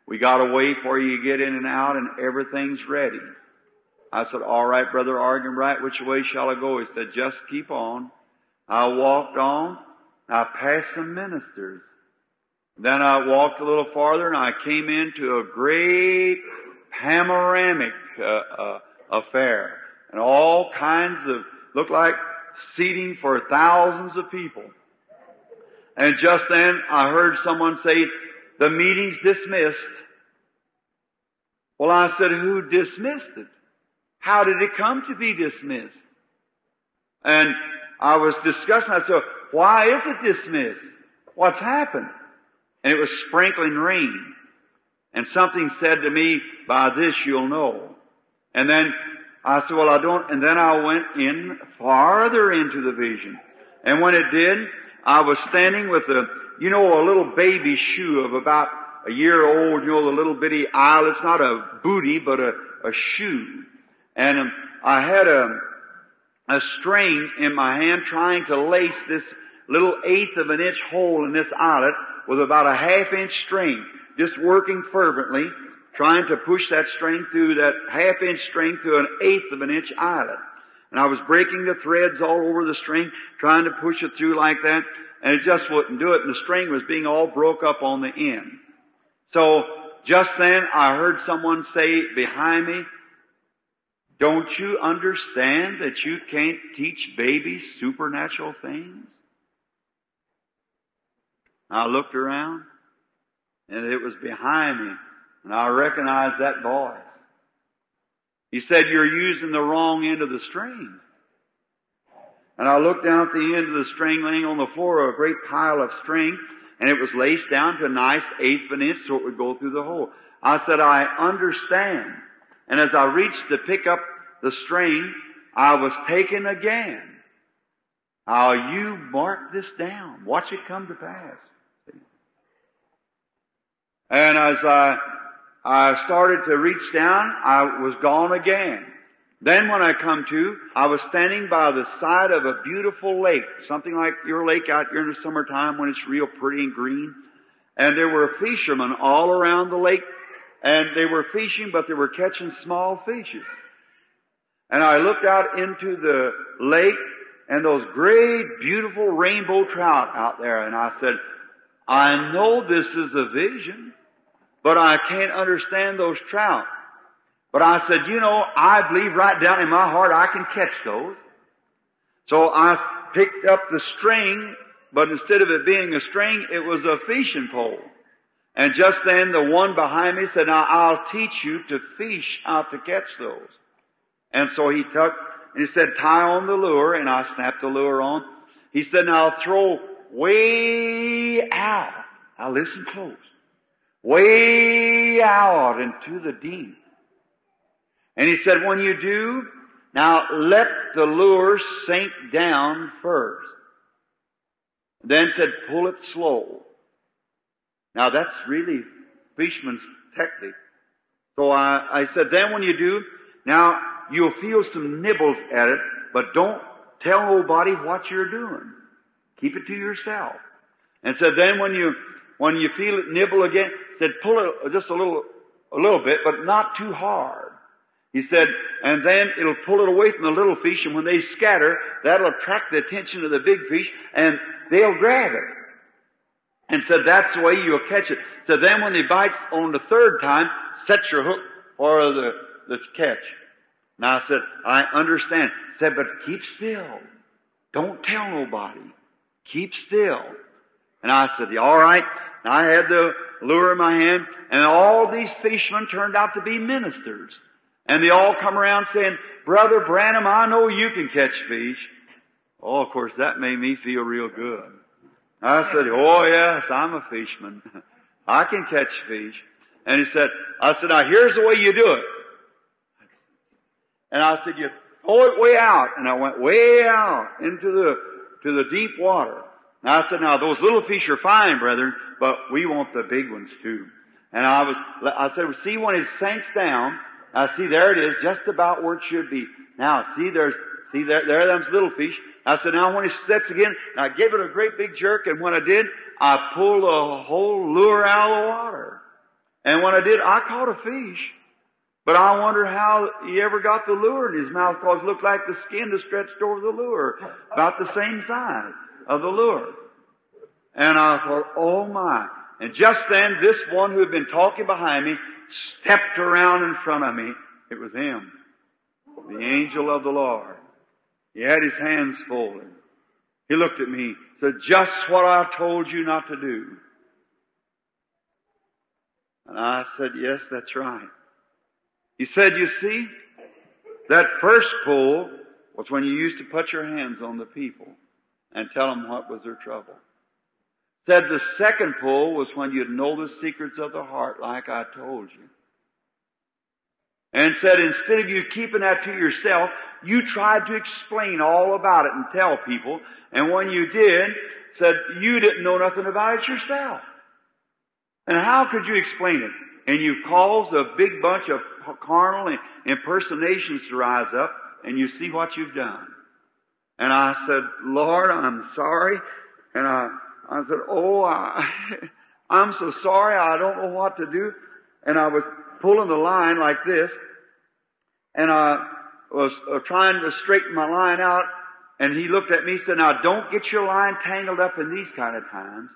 we got a way for you to get in and out, and everything's ready. I said, all right, Brother Arganbright, which way shall I go? He said, just keep on. I walked on. I passed some ministers. Then I walked a little farther and I came into a great panoramic uh, uh, affair. And all kinds of, looked like seating for thousands of people. And just then I heard someone say, the meeting's dismissed. Well, I said, who dismissed it? How did it come to be dismissed? And I was discussing, I said, why is it dismissed? What's happened? And it was sprinkling rain. And something said to me, by this you'll know. And then I said, well, I don't, and then I went in farther into the vision. And when it did, I was standing with a, you know, a little baby shoe of about a year old, you know, the little bitty aisle. It's not a booty, but a, a shoe. And um, I had a, a string in my hand trying to lace this little eighth of an inch hole in this eyelet with about a half inch string, just working fervently, trying to push that string through that half inch string through an eighth of an inch eyelet. And I was breaking the threads all over the string, trying to push it through like that, and it just wouldn't do it, and the string was being all broke up on the end. So, just then I heard someone say behind me, don't you understand that you can't teach babies supernatural things? I looked around, and it was behind me, and I recognized that voice. He said, you're using the wrong end of the string. And I looked down at the end of the string laying on the floor, a great pile of string, and it was laced down to a nice eighth of an inch so it would go through the hole. I said, I understand. And as I reached to pick up the string, I was taken again. Now you mark this down. Watch it come to pass. And as I, I started to reach down, I was gone again. Then when I come to, I was standing by the side of a beautiful lake, something like your lake out here in the summertime when it's real pretty and green. And there were fishermen all around the lake, and they were fishing, but they were catching small fishes. And I looked out into the lake, and those great, beautiful rainbow trout out there, and I said, I know this is a vision, but I can't understand those trout. But I said, you know, I believe right down in my heart I can catch those. So I picked up the string, but instead of it being a string, it was a fishing pole. And just then the one behind me said, now I'll teach you to fish how to catch those. And so he took, and he said, tie on the lure, and I snapped the lure on. He said, now throw way out. Now listen close. Way out into the deep. And he said, when you do, now let the lure sink down first. Then said, pull it slow. Now that's really fisherman's technique. So I, I said, then when you do, now you'll feel some nibbles at it, but don't tell nobody what you're doing. Keep it to yourself. And said, then when you, when you feel it nibble again, said, pull it just a little, a little bit, but not too hard. He said, and then it'll pull it away from the little fish, and when they scatter, that'll attract the attention of the big fish, and they'll grab it. And said, that's the way you'll catch it. So then when he bites on the third time, set your hook for the, the catch. Now I said, I understand. He said, but keep still. Don't tell nobody. Keep still. And I said, all right. And I had the lure in my hand, and all these fishermen turned out to be ministers. And they all come around saying, Brother Branham, I know you can catch fish. Oh, of course, that made me feel real good. I said, Oh yes, I'm a fisherman. *laughs* I can catch fish. And he said, I said, now here's the way you do it. And I said, you throw it way out. And I went way out into the, to the deep water. And I said, now those little fish are fine, brethren, but we want the big ones too. And I was, I said, see when it sinks down, I see there it is, just about where it should be. Now, see there's, see there, there are those little fish. I said, now when it sets again, I gave it a great big jerk, and when I did, I pulled the whole lure out of the water. And when I did, I caught a fish. But I wonder how he ever got the lure in his mouth because it looked like the skin was stretched over the lure, about the same size of the lure. And I thought, oh my. And just then, this one who had been talking behind me stepped around in front of me. It was him, the angel of the Lord. He had his hands folded. He looked at me, said, just what I told you not to do. And I said, yes, that's right. He said, you see, that first pull was when you used to put your hands on the people and tell them what was their trouble. Said the second pull was when you'd know the secrets of the heart like I told you. And said instead of you keeping that to yourself, you tried to explain all about it and tell people. And when you did, said you didn't know nothing about it yourself. And how could you explain it? And you caused a big bunch of carnal impersonations to rise up, and you see what you've done. And I said, Lord, I'm sorry. And I, I said, Oh, I, *laughs* I'm so sorry. I don't know what to do. And I was pulling the line like this, and I was uh, trying to straighten my line out. And he looked at me and said, Now don't get your line tangled up in these kind of times.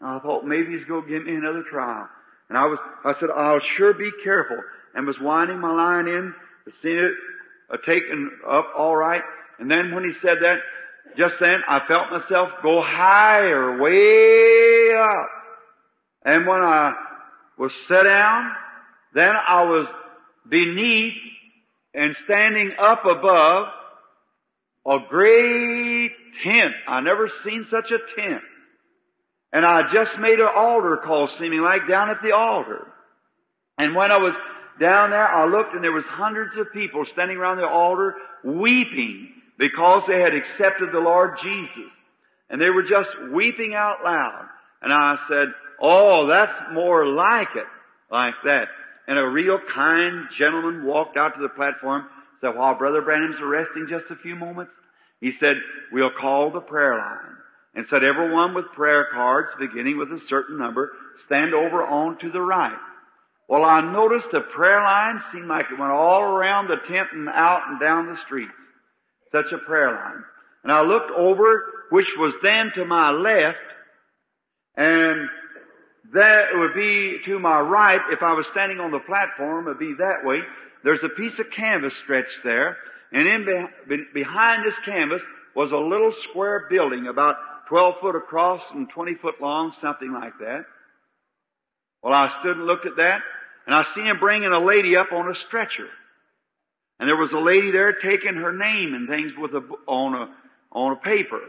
And I thought maybe he's going to give me another trial. And I was, I said, I'll sure be careful. And was winding my line in, seeing it uh, taken up all right. And then when he said that, just then I felt myself go higher, way up. And when I was set down, then I was beneath and standing up above a great tent. I never seen such a tent. And I just made an altar call seeming like down at the altar. And when I was down there, I looked and there was hundreds of people standing around the altar weeping because they had accepted the Lord Jesus. And they were just weeping out loud. And I said, Oh, that's more like it. Like that. And a real kind gentleman walked out to the platform, said, while Brother Branham's resting just a few moments, he said, we'll call the prayer line and said everyone with prayer cards beginning with a certain number stand over on to the right. Well, I noticed the prayer line seemed like it went all around the tent and out and down the streets. Such a prayer line. And I looked over, which was then to my left, and that would be to my right. If I was standing on the platform, it would be that way. There's a piece of canvas stretched there, and in be- behind this canvas was a little square building about 12 foot across and 20 foot long, something like that. Well, I stood and looked at that, and I seen him bringing a lady up on a stretcher. And there was a lady there taking her name and things with a, on a, on a paper.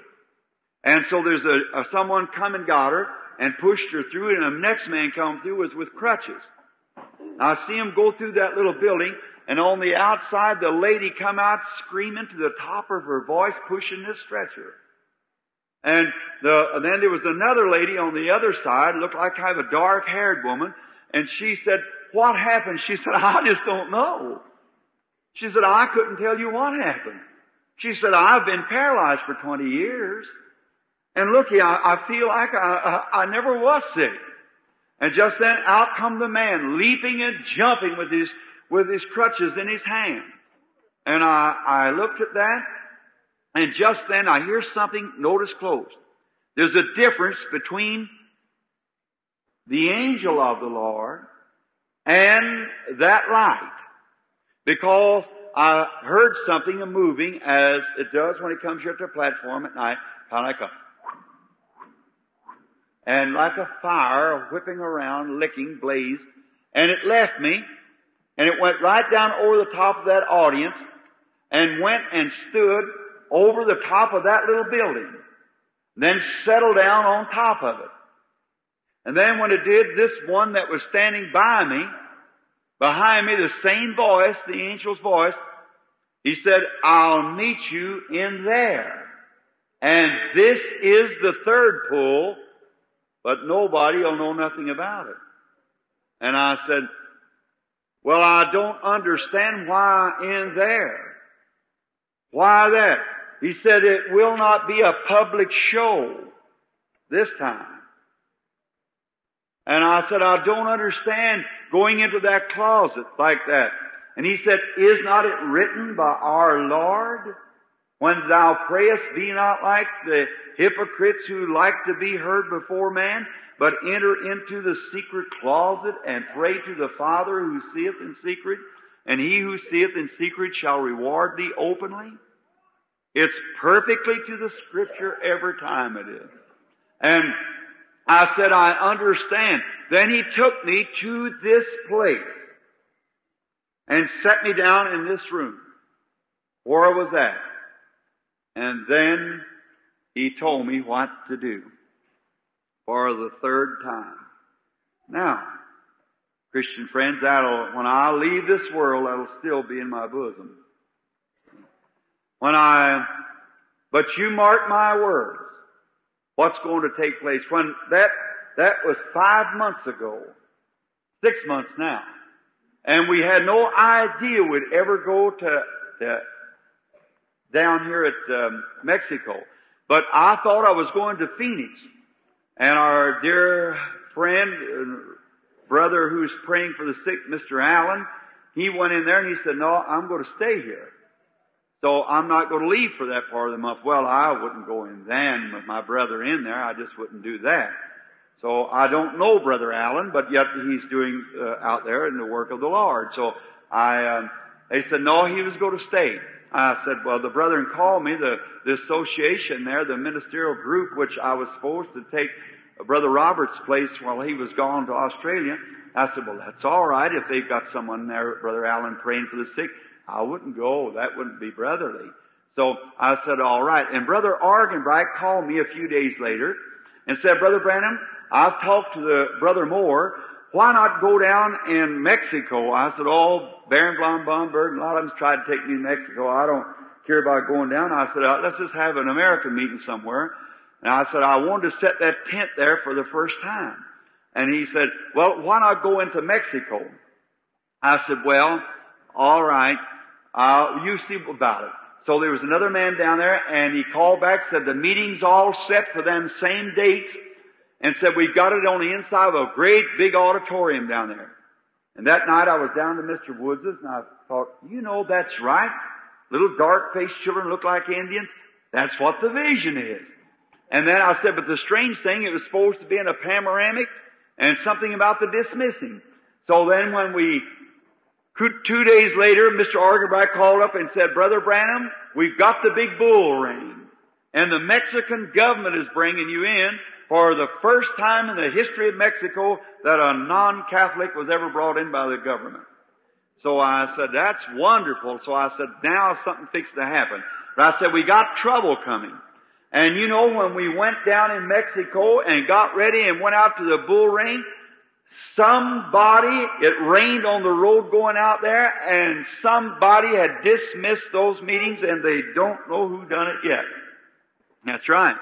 And so there's a, a someone come and got her and pushed her through, and the next man come through was with crutches. I see him go through that little building, and on the outside, the lady come out screaming to the top of her voice, pushing this stretcher. And the, and then there was another lady on the other side, looked like kind of a dark-haired woman, and she said, what happened? She said, I just don't know. She said, I couldn't tell you what happened. She said, I've been paralyzed for 20 years. And looky, I, I feel like I, I, I never was sick. And just then out come the man, leaping and jumping with his, with his crutches in his hand. And I, I looked at that, and just then I hear something, notice close. There's a difference between the angel of the Lord and that light. Because I heard something moving as it does when it comes here to the platform at night, kind of like a and like a fire whipping around, licking, blaze. And it left me, and it went right down over the top of that audience, and went and stood over the top of that little building. Then settled down on top of it. And then when it did, this one that was standing by me, behind me, the same voice, the angel's voice, he said, I'll meet you in there. And this is the third pool, but nobody will know nothing about it. And I said, well, I don't understand why in there. Why that? He said it will not be a public show this time. And I said, I don't understand going into that closet like that. And he said, is not it written by our Lord? When thou prayest, be not like the hypocrites who like to be heard before man, but enter into the secret closet and pray to the Father who seeth in secret, and he who seeth in secret shall reward thee openly. It's perfectly to the scripture every time it is. And I said, I understand. Then he took me to this place and set me down in this room. Where I was that? And then he told me what to do for the third time. Now, Christian friends, that'll, when I leave this world, that'll still be in my bosom. When I, but you mark my words, what's going to take place. When that, that was five months ago, six months now, and we had no idea we'd ever go to, to down here at um, Mexico. But I thought I was going to Phoenix. And our dear friend, uh, brother who's praying for the sick, Mr. Allen, he went in there and he said, no, I'm going to stay here. So I'm not going to leave for that part of the month. Well, I wouldn't go in then with my brother in there. I just wouldn't do that. So I don't know Brother Allen, but yet he's doing uh, out there in the work of the Lord. So I, um, they said, no, he was going to stay. I said, well, the brethren called me, the, the association there, the ministerial group, which I was supposed to take Brother Robert's place while he was gone to Australia. I said, well, that's all right if they've got someone there, Brother Allen, praying for the sick. I wouldn't go. That wouldn't be brotherly. So I said, all right. And Brother Arganbright called me a few days later and said, Brother Branham, I've talked to the Brother Moore why not go down in Mexico? I said, oh, Baron Blomberg, a lot of them tried to take me to Mexico. I don't care about going down. I said, uh, let's just have an American meeting somewhere. And I said, I wanted to set that tent there for the first time. And he said, well, why not go into Mexico? I said, well, all right, uh, you see about it. So there was another man down there and he called back, said the meeting's all set for them same dates and said, we've got it on the inside of a great big auditorium down there. And that night I was down to Mr. Woods's and I thought, you know, that's right. Little dark-faced children look like Indians. That's what the vision is. And then I said, but the strange thing, it was supposed to be in a panoramic and something about the dismissing. So then when we, two days later, Mr. Arganbright called up and said, Brother Branham, we've got the big bull ring. And the Mexican government is bringing you in for the first time in the history of Mexico that a non-Catholic was ever brought in by the government. So I said, that's wonderful. So I said, now something fixed to happen. But I said, we got trouble coming. And you know, when we went down in Mexico and got ready and went out to the bull ring, somebody, it rained on the road going out there, and somebody had dismissed those meetings and they don't know who done it yet. That's right.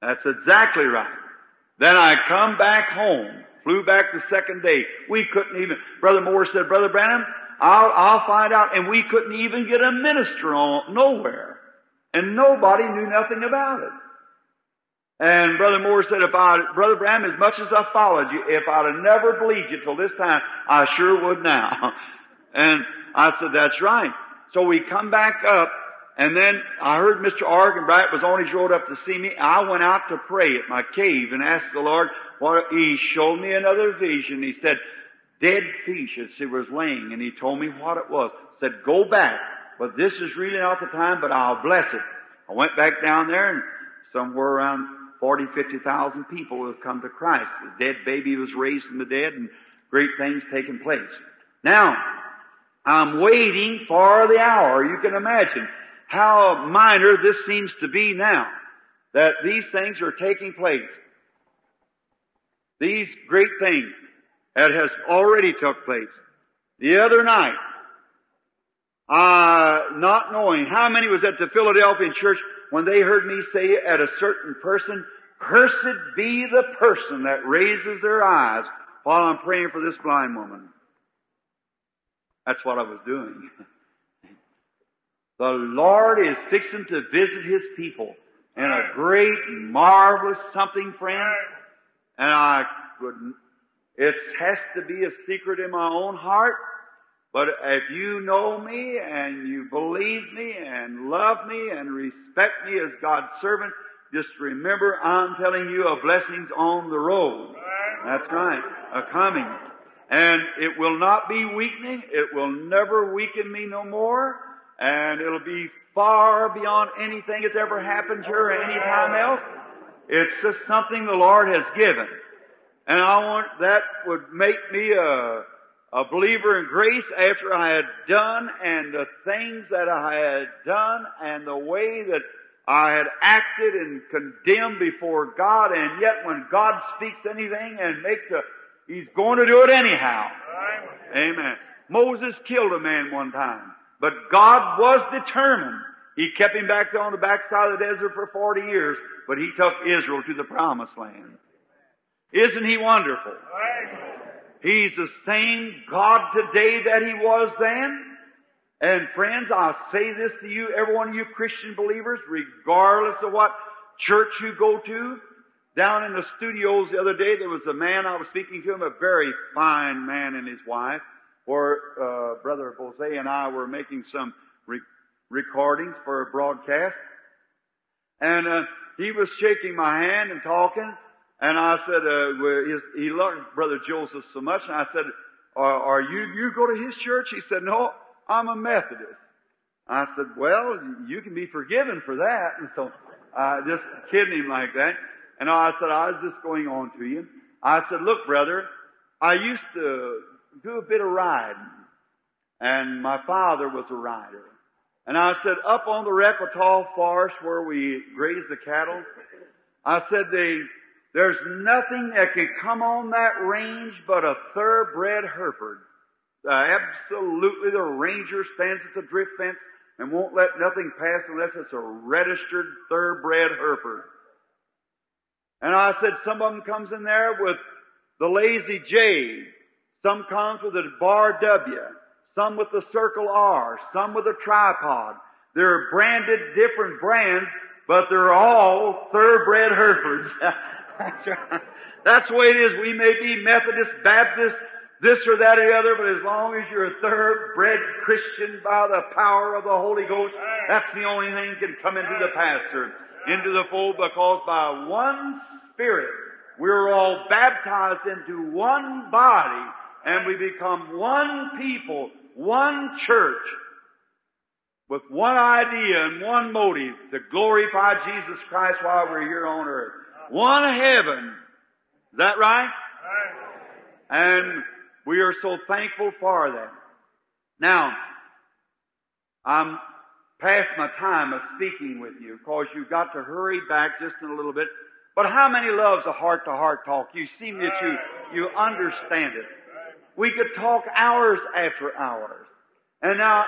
That's exactly right. Then I come back home, flew back the second day. We couldn't even, Brother Moore said, Brother Branham, I'll, I'll find out. And we couldn't even get a minister on, nowhere. And nobody knew nothing about it. And Brother Moore said, if I, Brother Bram, as much as I followed you, if I'd have never believed you till this time, I sure would now. *laughs* And I said, that's right. So we come back up, and then I heard Mr. Arganbright was on his road up to see me. I went out to pray at my cave and asked the Lord what, he showed me another vision. He said, dead fish as he was laying, and he told me what it was. Said, go back, but this is really not the time, but I'll bless it. I went back down there and somewhere around 40, 50,000 people who have come to Christ. The dead baby was raised from the dead and great things taking place. Now, I'm waiting for the hour. You can imagine how minor this seems to be now that these things are taking place. These great things that has already took place. The other night, uh, not knowing how many was at the Philadelphia church when they heard me say at a certain person, cursed be the person that raises their eyes while I'm praying for this blind woman. That's what I was doing. the Lord is fixing to visit His people in a great, marvelous something, friend. And I would, it has to be a secret in my own heart. But if you know me and you believe me and love me and respect me as God's servant, just remember I'm telling you a blessing's on the road. That's right. A coming. And it will not be weakening. It will never weaken me no more. And it'll be far beyond anything that's ever happened here or any time else. It's just something the Lord has given. And I want, that would make me a, a believer in grace after I had done and the things that I had done and the way that I had acted and condemned before God and yet when God speaks anything and makes a, He's going to do it anyhow. Amen. Moses killed a man one time, but God was determined. He kept him back there on the backside of the desert for 40 years, but he took Israel to the promised land. Isn't he wonderful? He's the same God today that he was then. And friends, I'll say this to you, every one of you Christian believers, regardless of what church you go to, down in the studios the other day, there was a man, I was speaking to him, a very fine man and his wife, where uh, Brother Boze and I were making some re- recordings for a broadcast. And uh, he was shaking my hand and talking, and I said, uh, he loved Brother Joseph so much, and I said, are, are you, you go to his church? He said, no, I'm a Methodist. I said, well, you can be forgiven for that. And so, uh, just kidding him like that. And I said, I was just going on to you. I said, look, brother, I used to do a bit of riding. And my father was a rider. And I said, up on the Arapaho Forest where we graze the cattle, I said, they, there's nothing that can come on that range but a thoroughbred Hereford. Uh, absolutely, the ranger stands at the drift fence and won't let nothing pass unless it's a registered thoroughbred Hereford. And I said, some of them comes in there with the lazy J. Some comes with a bar W. Some with the circle R. Some with a tripod. They're branded different brands, but they're all thoroughbred Herefords. *laughs* That's the way it is. We may be Methodist, Baptist, this or that or the other, but as long as you're a thoroughbred Christian by the power of the Holy Ghost, that's the only thing that can come into the pastor, into the fold, because by one Spirit, we're all baptized into one body, and we become one people, one church, with one idea and one motive to glorify Jesus Christ while we're here on earth. One heaven. Is that right? And we are so thankful for that. Now, I'm past my time of speaking with you because you've got to hurry back just in a little bit. But how many loves a heart to heart talk? You seem that you, you understand it. We could talk hours after hours. And now,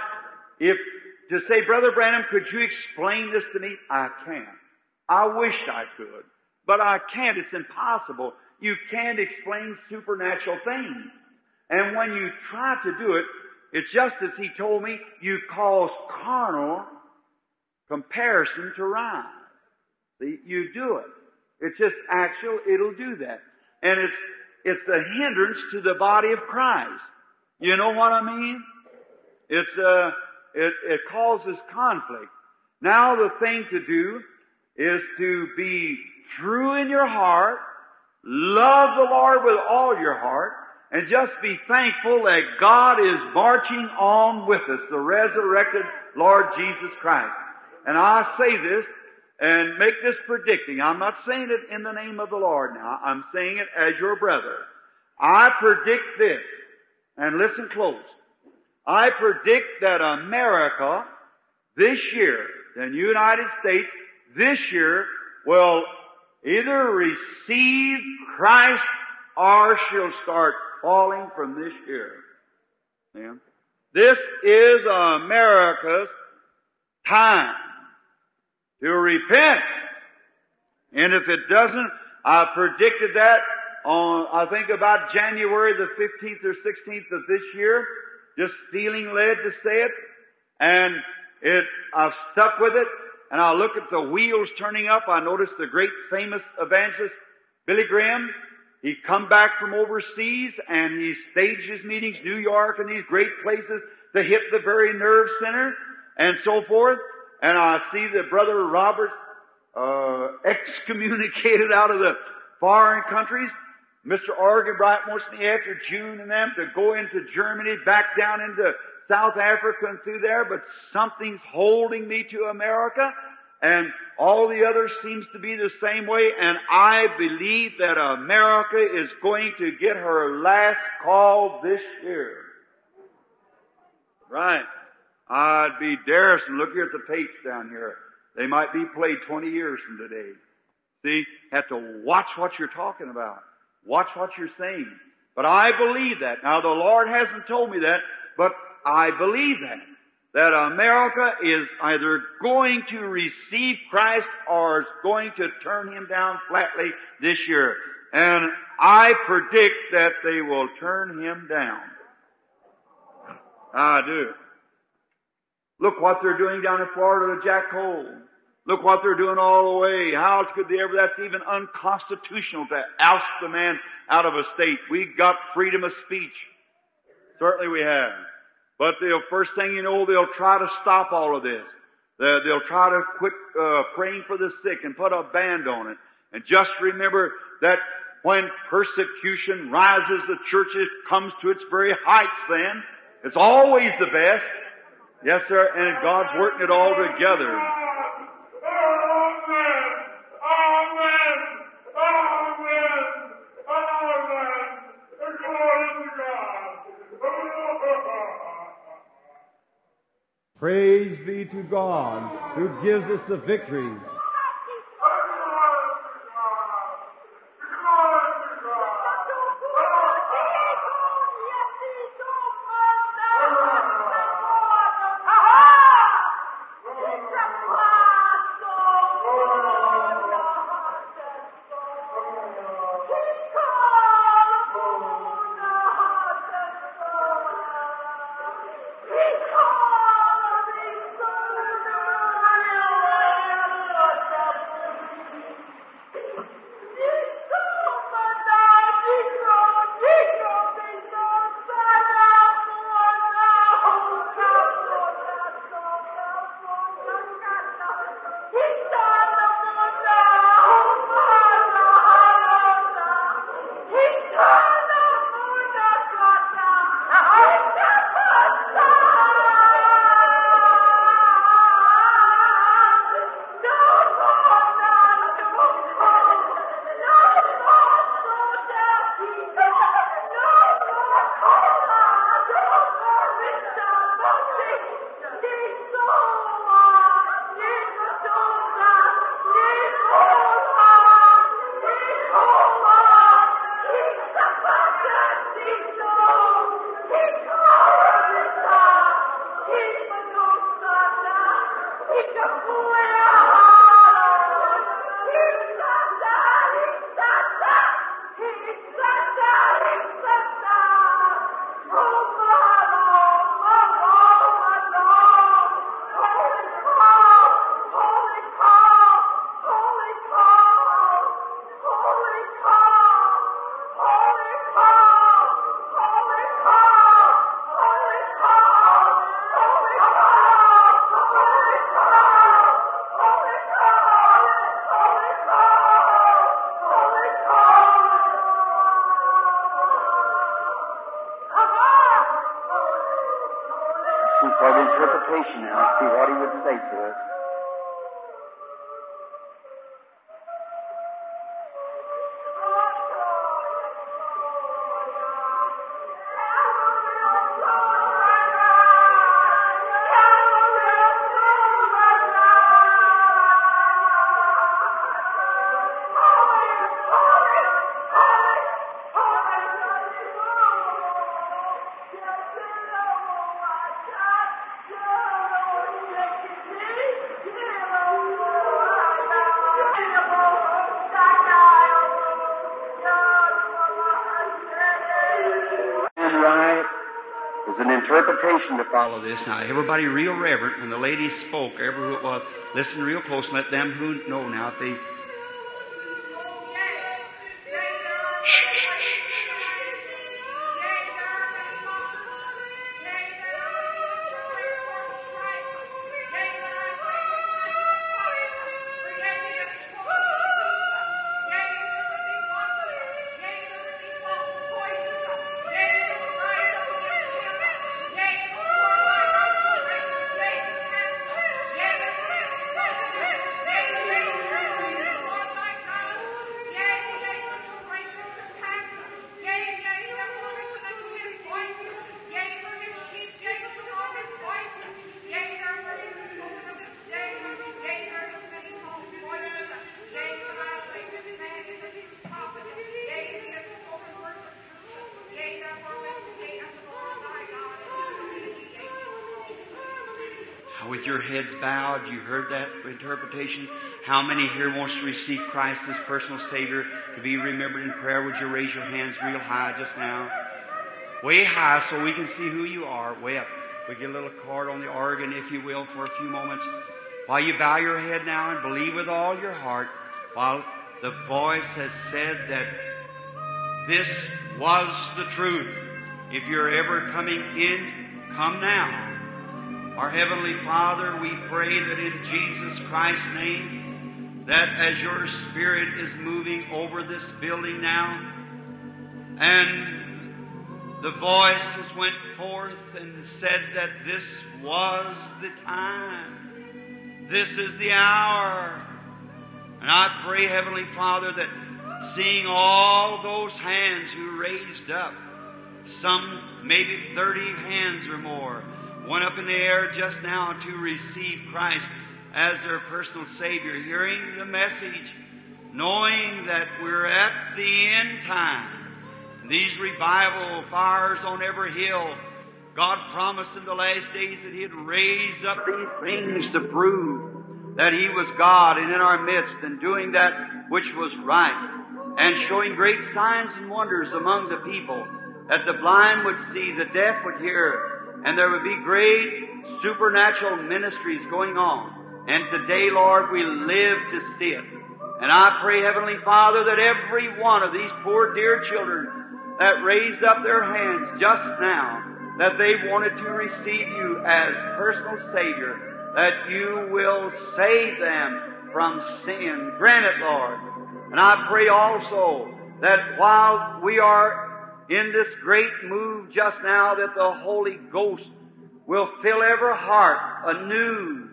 if to say, Brother Branham, could you explain this to me? I can't. I wish I could. But I can't. It's impossible. You can't explain supernatural things. And when you try to do it, it's just as he told me, you cause carnal comparison to rise. See, you do it. It's just actual, it'll do that. And it's, it's a hindrance to the body of Christ. You know what I mean? It's, uh, it, it causes conflict. Now the thing to do is to be true in your heart, love the Lord with all your heart, and just be thankful that God is marching on with us, the resurrected Lord Jesus Christ. And I say this and make this predicting. I'm not saying it in the name of the Lord now. I'm saying it as your brother. I predict this, and listen close. I predict that America this year, the United States this year, will either receive Christ or she'll start falling from this year. Yeah. This is America's time to repent. And if it doesn't, I predicted that on, I think about January the 15th or 16th of this year, just feeling led to say it. And it, I've stuck with it. And I look at the wheels turning up. I notice the great famous evangelist, Billy Graham, he come back from overseas and he staged his meetings, New York and these great places to hit the very nerve center and so forth. And I see the Brother Roberts, uh, excommunicated out of the foreign countries. Mr. Arganbright wants me after June and them to go into Germany, back down into South Africa and through there, but something's holding me to America and all the others seems to be the same way, and I believe that America is going to get her last call this year. Right. I'd be Darrison. Look here at the tapes down here. They might be played 20 years from today. See, have to watch what you're talking about. Watch what you're saying. But I believe that. Now the Lord hasn't told me that, but I believe that that America is either going to receive Christ or is going to turn Him down flatly this year. And I predict that they will turn Him down. I do. Look what they're doing down in Florida to Jack Coe. Look what they're doing all the way. How else could they ever? That's even unconstitutional to oust a man out of a state. We got freedom of speech. Certainly we have. But they'll, first thing you know, they'll try to stop all of this. They'll try to quit uh, praying for the sick and put a band on it. And just remember that when persecution rises, the church comes to its very heights then. It's always the best. Yes, sir, and God's working it all together. To God who gives us the victory. Interpretation now, see what he would say to us. Follow. this. Now, everybody real reverent. When the lady spoke, ever who it was, listen real close. Let them who know now, if they. Heads bowed, you heard that interpretation. How many here wants to receive Christ as personal Savior to be remembered in prayer? Would you raise your hands real high just now? Way high so we can see who you are. Way up. We get a little card on the organ, if you will, for a few moments. While you bow your head now and believe with all your heart, while the voice has said that this was the truth. If you're ever coming in, come now. Our Heavenly Father, we pray that in Jesus Christ's name, that as your Spirit is moving over this building now, and the voices went forth and said that this was the time, this is the hour. And I pray, Heavenly Father, that seeing all those hands who raised up, some maybe 30 hands or more, went up in the air just now to receive Christ as their personal Savior, hearing the message, knowing that we're at the end time. These revival fires on every hill, God promised in the last days that He'd raise up these things to prove that He was God and in our midst and doing that which was right and showing great signs and wonders among the people that the blind would see, the deaf would hear, and there would be great supernatural ministries going on. And today, Lord, we live to see it. And I pray, Heavenly Father, that every one of these poor dear children that raised up their hands just now, that they wanted to receive you as personal Savior, that you will save them from sin. Grant it, Lord. And I pray also that while we are in this great move just now that the Holy Ghost will fill every heart anew,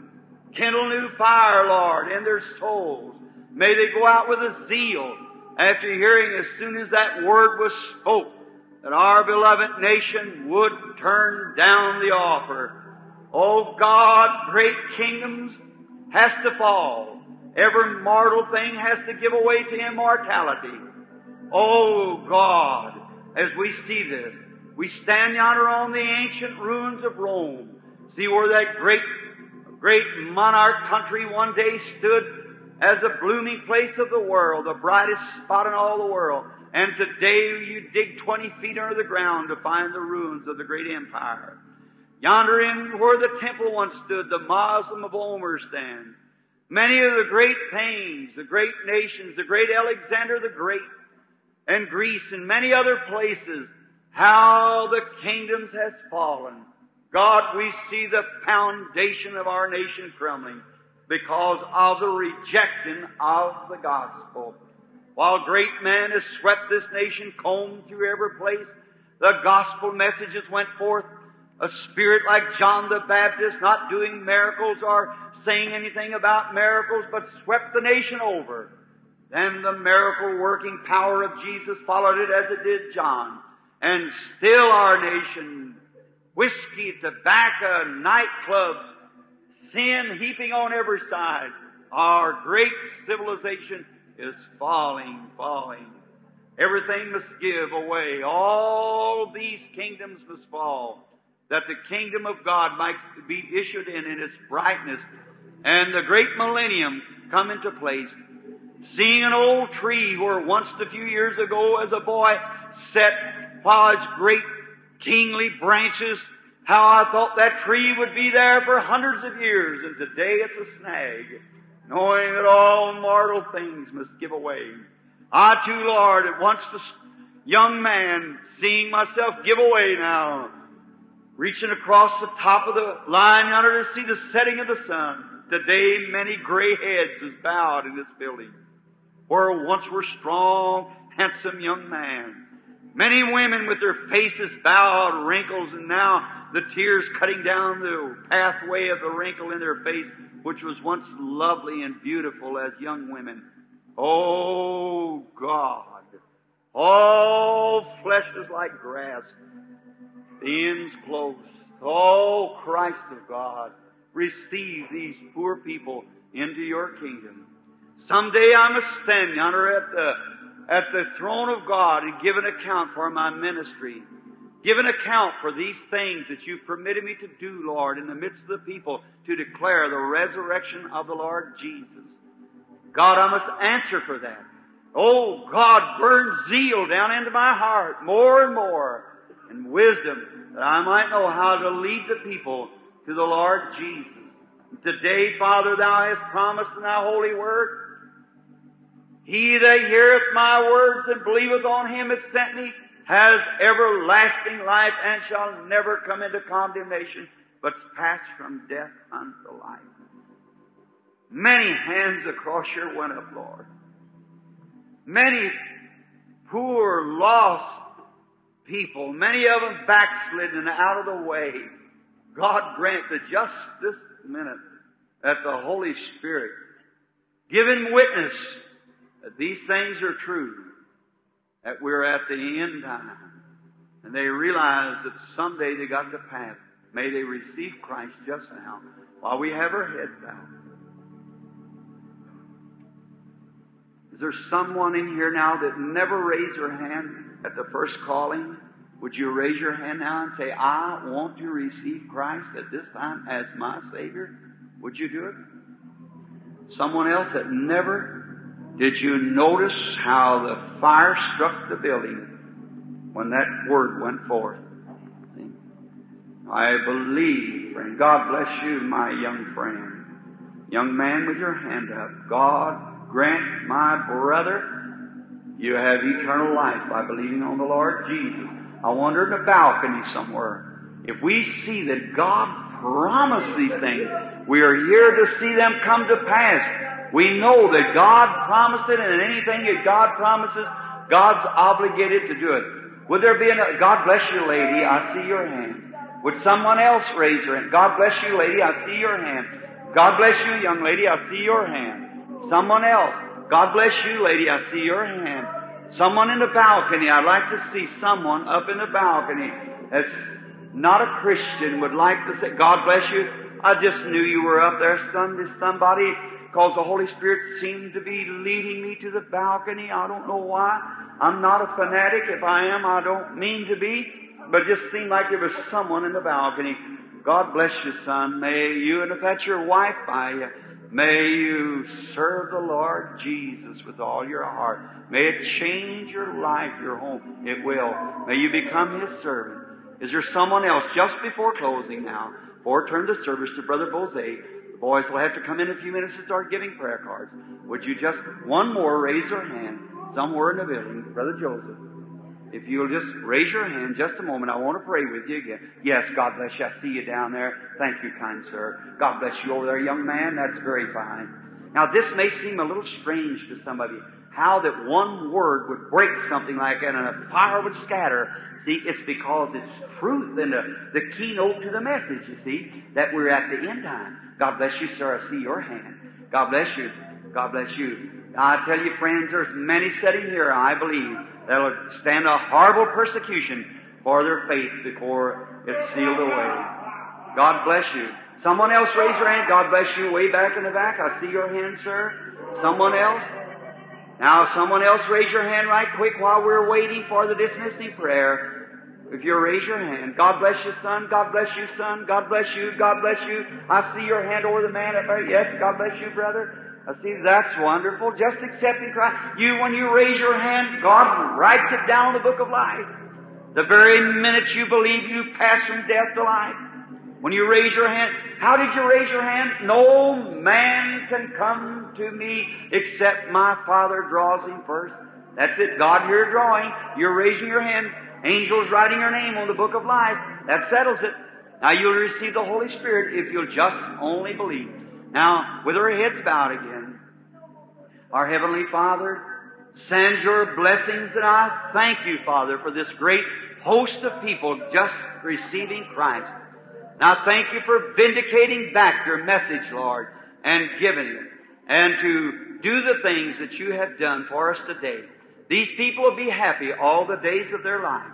kindle new fire, Lord, in their souls. May they go out with a zeal after hearing as soon as that word was spoke that our beloved nation would turn down the offer. Oh God, great kingdoms has to fall. Every mortal thing has to give away to immortality. Oh God, as we see this. We stand yonder on the ancient ruins of Rome. See where that great great monarch country one day stood as the blooming place of the world, the brightest spot in all the world. And today you dig 20 feet under the ground to find the ruins of the great empire. Yonder in where the temple once stood, the Moslem of Omar stands. Many of the great things, the great nations, the great Alexander the Great, and Greece and many other places, how the kingdoms has fallen. God, we see the foundation of our nation crumbling because of the rejecting of the gospel. While great man has swept this nation, combed through every place, the gospel messages went forth. A spirit like John the Baptist, not doing miracles or saying anything about miracles, but swept the nation over. Then the miracle working power of Jesus followed it as it did John. And still our nation, whiskey, tobacco, nightclubs, sin heaping on every side. Our great civilization is falling, falling. Everything must give away. All these kingdoms must fall. That the kingdom of God might be issued in in its brightness and the great millennium come into place. Seeing an old tree where once a few years ago as a boy set while its great kingly branches, how I thought that tree would be there for hundreds of years, and today it's a snag, knowing that all mortal things must give away. I too, Lord, at once the young man, seeing myself give away now, reaching across the top of the line yonder to see the setting of the sun. Today many gray heads is bowed in this building, where once were strong, handsome young men. Many women with their faces bowed, wrinkles, and now the tears cutting down the pathway of the wrinkle in their face, which was once lovely and beautiful as young women. Oh God, all flesh is like grass. The end's close. Oh Christ of God, receive these poor people into your kingdom. Someday I must stand yonder at the, at the throne of God and give an account for my ministry. Give an account for these things that you've permitted me to do, Lord, in the midst of the people to declare the resurrection of the Lord Jesus. God, I must answer for that. Oh, God, burn zeal down into my heart more and more and wisdom that I might know how to lead the people to the Lord Jesus. Today, Father, Thou hast promised in Thy holy word, He that heareth my words and believeth on Him that sent me has everlasting life and shall never come into condemnation, but pass from death unto life. Many hands across your went up, Lord. Many poor, lost people, many of them backslidden and out of the way. God grant that just this minute that the Holy Spirit giving witness that these things are true, that we're at the end time, and they realize that someday they got to pass. May they receive Christ just now while we have our heads down. Is there someone in here now that never raised their hand at the first calling? Would you raise your hand now and say, I want to receive Christ at this time as my Savior? Would you do it? Someone else that never did you notice how the fire struck the building when that word went forth? I believe, and God bless you, my young friend. Young man with your hand up, God grant my brother, you have eternal life by believing on the Lord Jesus. I wonder in a balcony somewhere, if we see that God promised these things, we are here to see them come to pass. We know that God promised it, and anything that God promises, God's obligated to do it. Would there be a God bless you, lady? I see your hand. Would someone else raise their hand? God bless you, lady. I see your hand. God bless you, young lady. I see your hand. Someone else. God bless you, lady. I see your hand. Someone in the balcony. I'd like to see someone up in the balcony that's not a Christian would like to say, God bless you. I just knew you were up there, son, somebody, because the Holy Spirit seemed to be leading me to the balcony. I don't know why. I'm not a fanatic. If I am, I don't mean to be. But it just seemed like there was someone in the balcony. God bless you, son. May you, and if that's your wife by you, may you serve the Lord Jesus with all your heart. May it change your life, your home. It will. May you become His servant. Is there someone else just before closing now? Or turn the service to Brother Boze. Boys will have to come in a few minutes and start giving prayer cards. Would you just, one more, raise your hand somewhere in the building? Brother Joseph. If you'll just raise your hand just a moment, I want to pray with you again. Yes, God bless you. I see you down there. Thank you, kind sir. God bless you over there, young man. That's very fine. Now, this may seem a little strange to somebody. How that one word would break something like that and a fire would scatter. See, it's because it's truth and the, the keynote to the message, you see, that we're at the end time. God bless you, sir. I see your hand. God bless you. God bless you. I tell you, friends, there's many sitting here, I believe, that'll stand a horrible persecution for their faith before it's sealed away. God bless you. Someone else raise your hand. God bless you way back in the back. I see your hand, sir. Someone else? Now, someone else raise your hand right quick while we're waiting for the dismissing prayer. If you raise your hand, God bless you, son. God bless you, son. God bless you. God bless you. I see your hand over the man. Yes, God bless you, brother. I see that's wonderful. Just accepting Christ. You, when you raise your hand, God writes it down in the book of life. The very minute you believe, you pass from death to life. When you raise your hand, how did you raise your hand? No man can come to me except my Father draws him first. That's it. God you're drawing. You're raising your hand. Angels writing your name on the book of life. That settles it. Now you'll receive the Holy Spirit if you'll just only believe. Now, with our heads bowed again, our Heavenly Father, send your blessings and I thank you, Father, for this great host of people just receiving Christ. Now thank you for vindicating back your message, Lord, and giving it, and to do the things that you have done for us today. These people will be happy all the days of their life.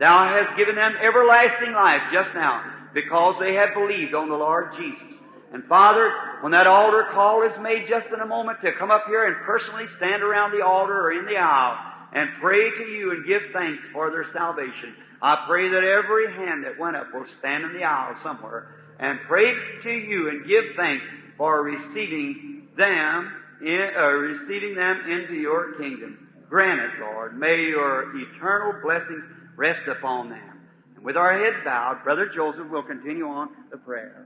Thou hast given them everlasting life just now because they have believed on the Lord Jesus. And Father, when that altar call is made just in a moment to come up here and personally stand around the altar or in the aisle and pray to you and give thanks for their salvation, I pray that every hand that went up will stand in the aisle somewhere and pray to you and give thanks for receiving them, in, uh, receiving them into your kingdom. Grant it, Lord. May your eternal blessings rest upon them. And with our heads bowed, Brother Joseph will continue on the prayer.